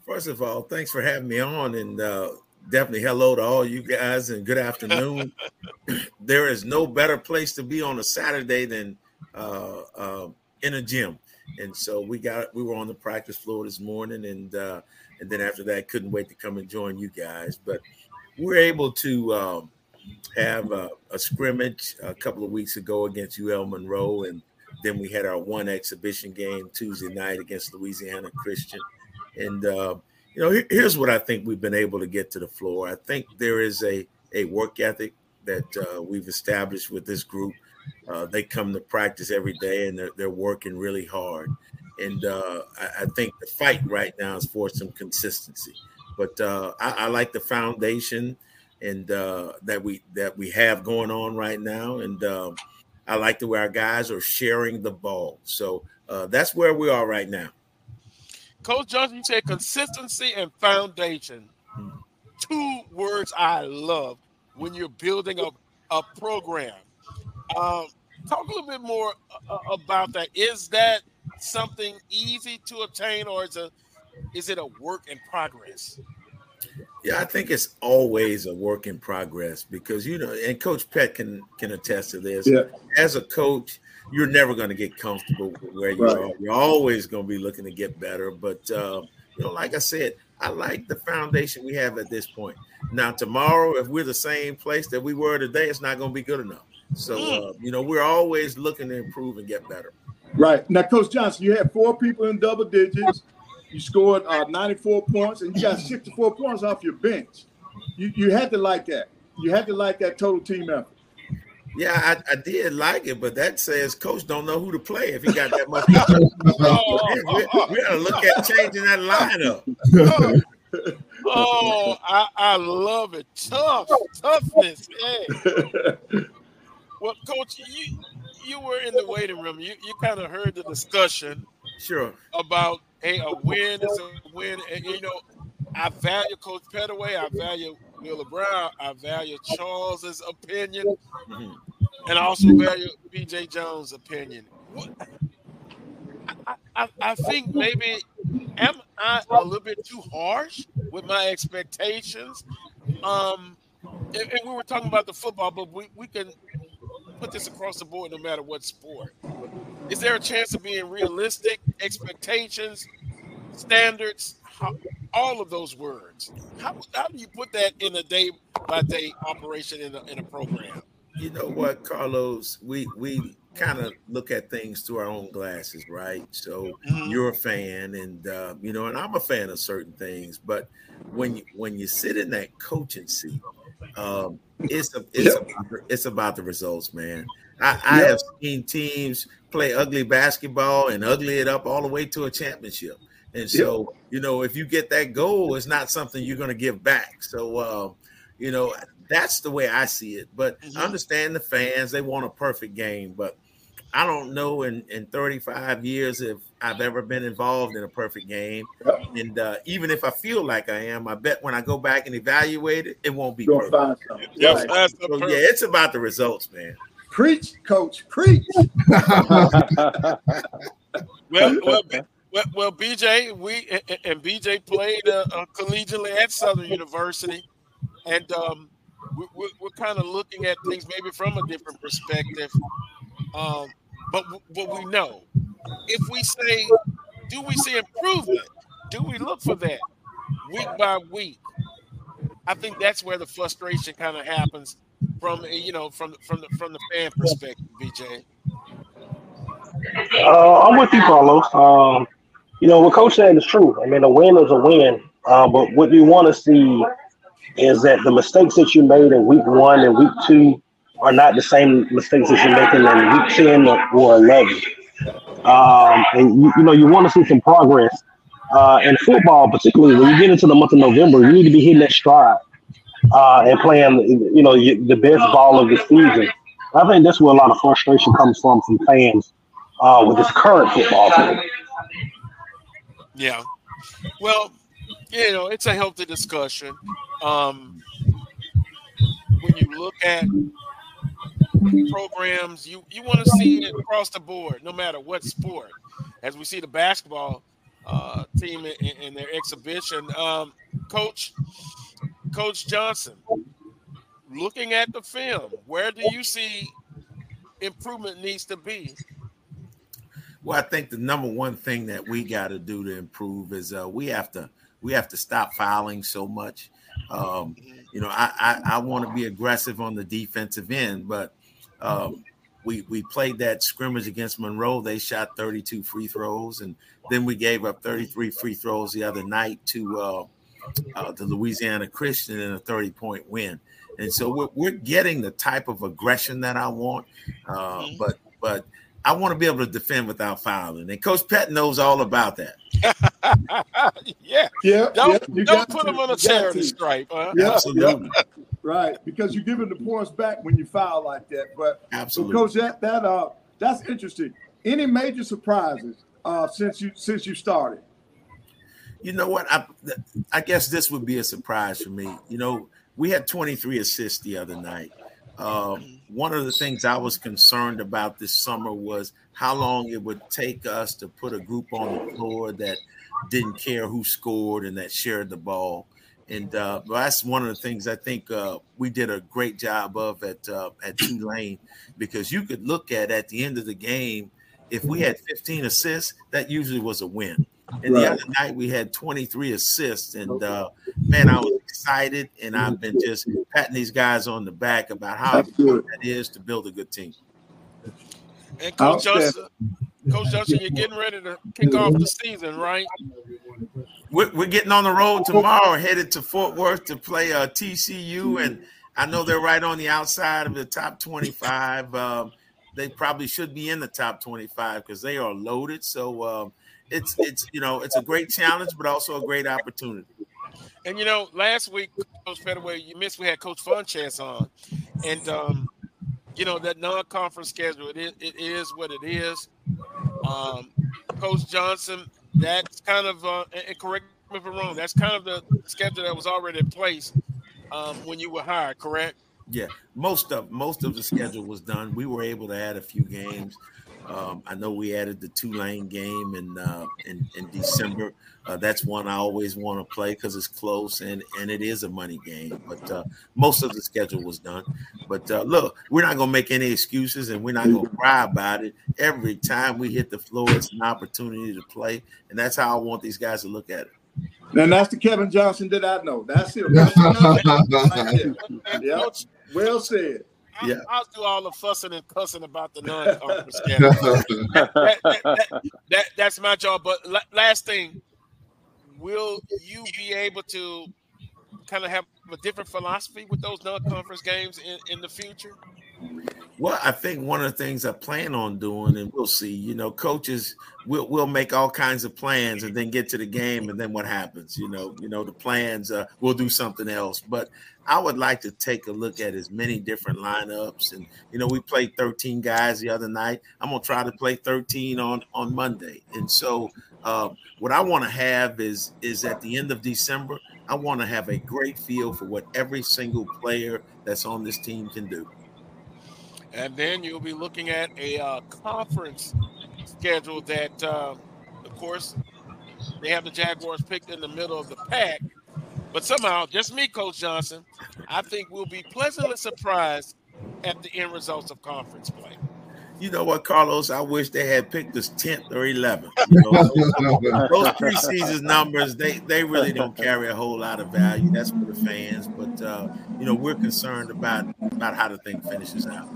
Speaker 23: First of all, thanks for having me on, and uh, definitely hello to all you guys, and good afternoon. there is no better place to be on a Saturday than uh, uh, in a gym, and so we got we were on the practice floor this morning, and uh, and then after that, couldn't wait to come and join you guys. But we're able to um, have a, a scrimmage a couple of weeks ago against UL Monroe, and then we had our one exhibition game Tuesday night against Louisiana Christian. And uh, you know, here- here's what I think we've been able to get to the floor. I think there is a a work ethic that uh, we've established with this group. Uh, they come to practice every day, and they're they're working really hard. And uh, I, I think the fight right now is for some consistency. But uh, I, I like the foundation and uh, that we that we have going on right now. And um, I like the way our guys are sharing the ball. So uh, that's where we are right now.
Speaker 2: Coach Johnson, you said consistency and foundation. Two words I love when you're building a, a program. Um, talk a little bit more uh, about that. Is that something easy to obtain, or is a is it a work in progress?
Speaker 23: Yeah, I think it's always a work in progress because you know, and Coach Pett can can attest to this.
Speaker 16: Yeah.
Speaker 23: As a coach, you're never going to get comfortable with where you
Speaker 16: Right.
Speaker 23: are. You're always going to be looking to get better. But uh, you know, like I said, I like the foundation we have at this point. Now, tomorrow, if we're the same place that we were today, it's not going to be good enough. So, uh, you know, we're always looking to improve and get better.
Speaker 16: Right. Now, Coach Johnson, you had four people in double digits. You scored uh, 94 points, and you got 64 points off your bench. You, you had to like that. You had to like that total team effort.
Speaker 23: Yeah, I, I did like it, but that says coach don't know who to play if he got that much. we, we got to look at changing that lineup.
Speaker 2: Oh, I, I love it. Tough, toughness. Yeah. Well, Coach, you you were in the waiting room. You you kind of heard the discussion
Speaker 23: Sure.
Speaker 2: about hey, a win is a win, and you know, I value Coach Pettaway. I value Wheeler Brown. I value Charles's opinion, and I also value BJ Jones' opinion. What, I, I think maybe am I a little bit too harsh with my expectations? Um, and, and we were talking about the football, but we, we can put this across the board no matter what sport. Is there a chance of being realistic expectations, standards, how, all of those words? How, how do you put that in a day by day operation in a, in a program?
Speaker 23: You know what, Carlos? We we kind of look at things through our own glasses, right? So
Speaker 2: Mm-hmm.
Speaker 23: you're a fan, and uh, you know, and I'm a fan of certain things. But when you when you sit in that coaching seat, um, it's a, it's about, it's about the results, man. I, I
Speaker 16: Yep.
Speaker 23: have seen teams play ugly basketball and ugly it up all the way to a championship. And so, you know, if you get that goal, it's not something you're going to give back. So, uh, you know, that's the way I see it. But I understand the fans; they want a perfect game. But I don't know in in 35 years if I've ever been involved in a perfect game. And uh, even if I feel like I am, I bet when I go back and evaluate it, it won't be
Speaker 16: Gonna
Speaker 23: perfect.
Speaker 16: find something.
Speaker 23: Right.
Speaker 16: Right.
Speaker 2: That's
Speaker 23: So,
Speaker 2: perfect-
Speaker 23: yeah, it's about the results, man.
Speaker 16: Preach, coach, preach.
Speaker 2: Well, well, well, well, BJ, we and- and- and BJ played uh, uh, collegiately at Southern University, and um, we, we're, we're kind of looking at things maybe from a different perspective. Um, but what we know if we say, do we see improvement? Do we look for that week by week? I think that's where the frustration kind of happens from you know from from the from the fan perspective, BJ.
Speaker 22: Uh, I'm with you, Carlos. Um, you know what Coach said is true. I mean, a win is a win, uh, but what you want to see is that the mistakes that you made in week one and week two are not the same mistakes that you're making in week ten or eleven. Um, and you, you know you want to see some progress uh, in football, particularly when you get into the month of November. You need to be hitting that stride uh, and playing, you know, the best ball of the season. I think that's where a lot of frustration comes from from fans uh, with this current football team.
Speaker 2: Yeah. Well, you know, it's a healthy discussion. Um, when you look at programs, you, you want to see it across the board, no matter what sport. As we see the basketball uh, team in, in their exhibition, um, Coach Coach Johnson, looking at the film, where do you see improvement needs to be?
Speaker 23: Well, I think the number one thing that we got to do to improve is uh, we have to we have to stop fouling so much. Um, you know, I I, I want to be aggressive on the defensive end, but um, we we played that scrimmage against Monroe. They shot 32 free throws, and then we gave up 33 free throws the other night to uh, uh, the Louisiana Christian in a 30 point win. And so we're, we're getting the type of aggression that I want, uh, but but I want to be able to defend without fouling. And Coach Pett knows all about that.
Speaker 2: yeah.
Speaker 16: Yeah.
Speaker 2: Don't,
Speaker 16: yeah,
Speaker 2: don't put
Speaker 16: to,
Speaker 2: them on a charity
Speaker 16: to.
Speaker 2: stripe. Huh?
Speaker 16: Yeah,
Speaker 23: Absolutely.
Speaker 16: yeah. Right, because you're giving the points back when you foul like that. But so
Speaker 23: Absolutely.
Speaker 16: coach, that that uh that's interesting. Any major surprises uh since you since you started?
Speaker 23: You know what? I I guess this would be a surprise for me. You know, we had 23 assists the other night. Um, one of the things I was concerned about this summer was how long it would take us to put a group on the floor that didn't care who scored and that shared the ball. And uh, that's one of the things I think uh, we did a great job of at uh, at Tulane because you could look at at the end of the game if we had 15 assists, that usually was a win. And the other night we had 23 assists, and uh, man, I was excited, and I've been just patting these guys on the back about how
Speaker 16: good.
Speaker 23: important it is to build a good team.
Speaker 2: And Coach
Speaker 16: Outstanding.
Speaker 2: Johnson, Coach Johnson, you're getting ready to kick off the season, right?
Speaker 23: We're, we're getting on the road tomorrow, headed to Fort Worth to play uh, TCU, and I know they're right on the outside of the top 25. Um, they probably should be in the top 25 because they are loaded. So um, it's it's you know it's a great challenge, but also a great opportunity.
Speaker 2: And you know, last week, Coach Pettaway, you missed. We had Coach Funchess on, and um, you know that non-conference schedule. It is, it is what it is. Um, Coach Johnson, that's kind of uh, and correct me if I'm wrong. That's kind of the schedule that was already in place um, when you were hired. Correct?
Speaker 23: Yeah, most of most of the schedule was done. We were able to add a few games. Um, I know we added the Tulane game in uh, in, in December. Uh, that's one I always want to play because it's close and and it is a money game. But uh, most of the schedule was done. But uh, look, we're not gonna make any excuses and we're not gonna cry about it. Every time we hit the floor, it's an opportunity to play, and that's how I want these guys to look at it.
Speaker 16: And that's the Kevin Johnson that I know. That's it. right yeah. Well said.
Speaker 2: I'll, yeah. I'll do all the fussing and cussing about the that, that, that, that, that's my job. But last thing, will you be able to kind of have a different philosophy with those non-conference games in, in the future?
Speaker 23: Well, I think one of the things I plan on doing, and we'll see, you know, coaches will will make all kinds of plans and then get to the game, and then what happens? You know, you know, the plans uh, we'll do something else. But I would like to take a look at as many different lineups. And you know, we played 13 guys the other night. I'm gonna try to play 13 on on Monday. And so uh, what I want to have is is at the end of December, I want to have a great feel for what every single player that's on this team can do.
Speaker 2: And then you'll be looking at a uh, conference schedule that, uh, of course, they have the Jaguars picked in the middle of the pack. But somehow, just me, Coach Johnson, I think we'll be pleasantly surprised at the end results of conference play.
Speaker 23: You know what, Carlos? I wish they had picked us 10th or 11th. You know, those, those preseason numbers, they they really don't carry a whole lot of value. That's for the fans. But uh, you know, we're concerned about about how the thing finishes out.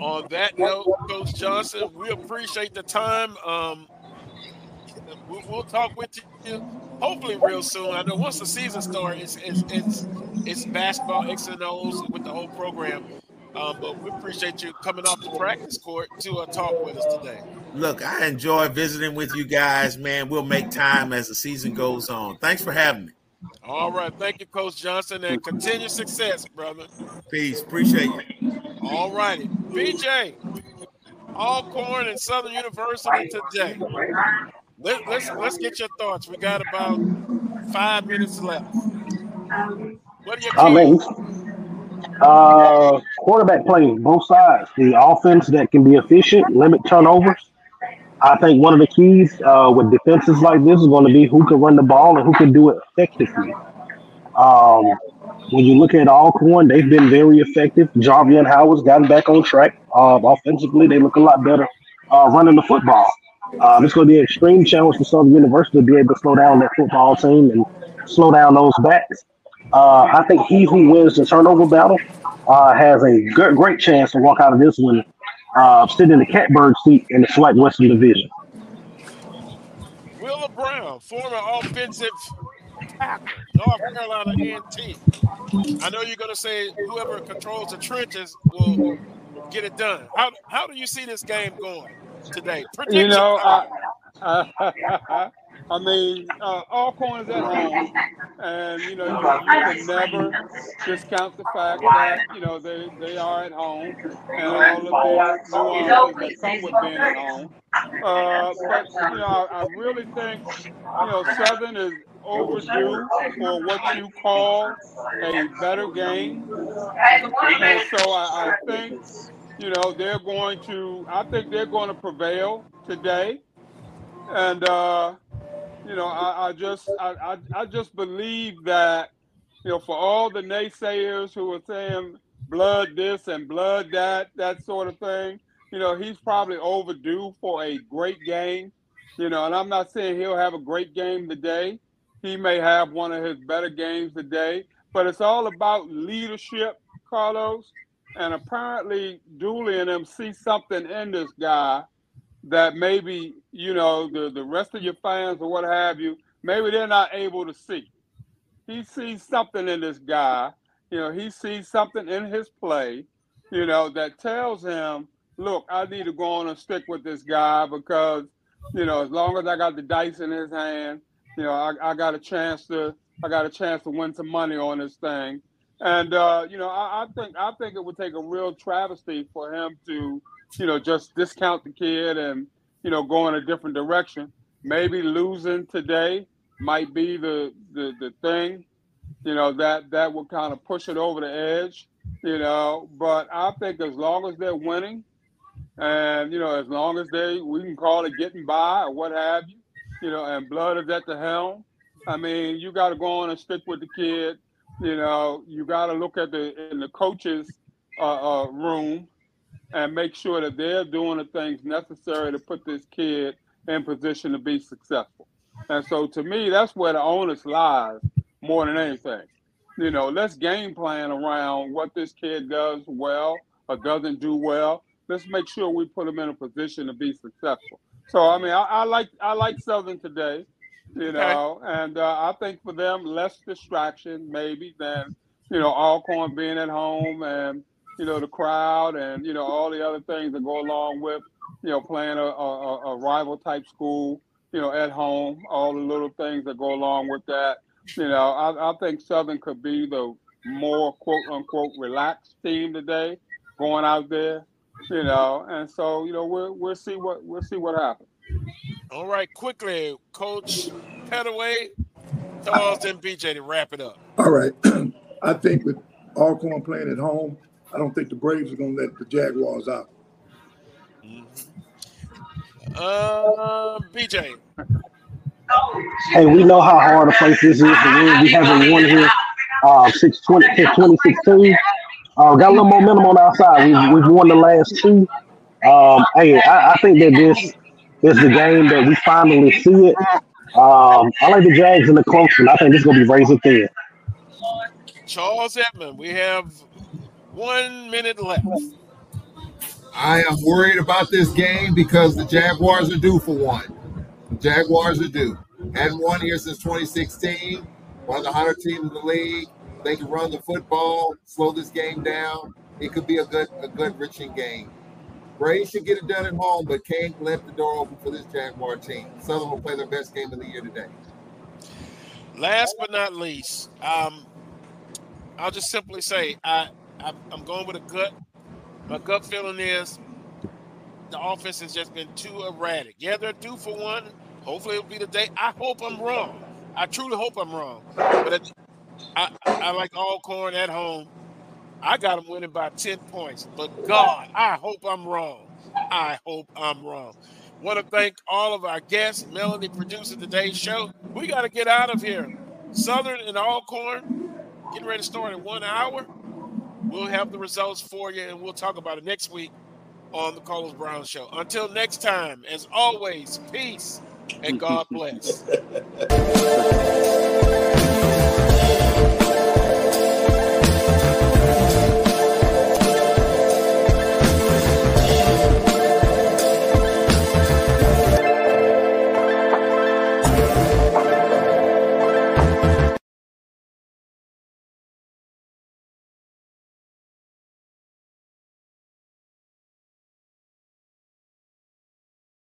Speaker 2: On that note, Coach Johnson, we appreciate the time. Um, we'll, we'll, talk with you hopefully real soon. I know once the season starts, it's it's it's, it's basketball X and O's with the whole program. Um, but we appreciate you coming off the practice court to uh, talk with us today.
Speaker 23: Look, I enjoy visiting with you guys, man. We'll make time as the season goes on. Thanks for having me.
Speaker 2: All right. Thank you, Coach Johnson, and continue success, brother.
Speaker 23: Peace. Appreciate you.
Speaker 2: All righty. BJ, Alcorn and Southern University today. Let, us let's, let's get your thoughts. We got about five minutes left. What are your
Speaker 22: I mean, uh, quarterback play, both sides. The offense that can be efficient, limit turnovers. I think one of the keys uh, with defenses like this is going to be who can run the ball and who can do it effectively. Um, when you look at Alcorn, they've been very effective. Jarveon Howard's gotten back on track. Uh, offensively, they look a lot better uh, running the football. Uh, it's going to be an extreme challenge for Southern University to be able to slow down that football team and slow down those backs. Uh, I think he who wins the turnover battle uh, has a great chance to walk out of this one uh, sitting in the catbird seat in the SWAC Western Division.
Speaker 2: Wheeler Brown, former offensive tackle, North Carolina A&T. I know you're going to say whoever controls the trenches will get it done. How, how do you see this game going today?
Speaker 15: Prediction you know, uh, I mean, uh, Alcorn at home, and you know you, you, can never discount the fact that you know they, they are at home and all of the nuances that come with being at home. Uh, but you know, I, I really think you know Southern is overdue for what you call a better game, and so I, I think you know they're going to. I think they're going to prevail today, and. uh you know, I, I just I, I, I just believe that, you know, for all the naysayers who are saying blood this and blood that, that sort of thing, you know, he's probably overdue for a great game. You know, and I'm not saying he'll have a great game today. He may have one of his better games today, but it's all about leadership, Carlos. And apparently, Dooley and them see something in this guy that maybe you know the the rest of your fans or what have you maybe they're not able to see he sees something in this guy you know he sees something in his play you know that tells him look i need to go on and stick with this guy because you know as long as i got the dice in his hand you know i, I got a chance to i got a chance to win some money on this thing and uh, you know I, I think i think it would take a real travesty for him to you know, just discount the kid and, you know, go in a different direction. Maybe losing today might be the the, the thing, you know, that that will kind of push it over the edge, you know. But I think as long as they're winning, And you know, as long as they we can call it getting by or what have you, you know, and Blood is at the helm. I mean, you got to go on and stick with the kid. You know, you got to look at the in the coaches uh, uh, room and make sure that they're doing the things necessary to put this kid in position to be successful. And so, to me, that's where the onus lies more than anything. You know, let's game plan around what this kid does well or doesn't do well. Let's make sure we put him in a position to be successful. So, I mean, I, I like I like Southern today you know, okay. and uh, I think for them, less distraction maybe than you know Alcorn being at home and you know the crowd and you know all the other things that go along with you know playing a, a, a rival type school, you know, at home, all the little things that go along with that. You know, I, I think Southern could be the more quote unquote relaxed team today, going out there, you know, and so you know we'll we'll see what we'll see what happens.
Speaker 2: All right, quickly, Coach Pettaway, Charles and BJ to wrap it up.
Speaker 16: All right. I think with Alcorn playing at home, I don't think the Braves are going to let the Jaguars out.
Speaker 2: Mm-hmm. Uh, BJ.
Speaker 22: Hey, we know how hard a place this is to win. We haven't won here uh, since 2016. Uh, got a little momentum on our side. We've, we've won the last two. Um, hey, I, I think that this is the game that we finally see it. Um, I like the Jags in the close one. I think this is going to be razor thin.
Speaker 2: Charles Edmond, we have one minute left.
Speaker 3: I am worried about this game because the Jaguars are due for one. The Jaguars are due. Hadn't won here since 2016. One of the hotter teams in the league. They can run the football, slow this game down. It could be a good, a good riching game. Braves should get it done at home, but can't left the door open for this Jaguar team. Southern will play their best game of the year today.
Speaker 2: Last but not least, um, I'll just simply say I, I I'm going with a gut. My gut feeling is the offense has just been too erratic. Yeah, they're due for one. Hopefully, it'll be the day. I hope I'm wrong. I truly hope I'm wrong. But I, I, I like Alcorn at home. I got them winning by 10 points. But God, I hope I'm wrong. I hope I'm wrong. Want to thank all of our guests, Melanie producing today's show. We got to get out of here. Southern and Alcorn, getting ready to start in one hour. We'll have the results for you and we'll talk about it next week on the Carlos Brown Show. Until next time, as always, peace and God bless.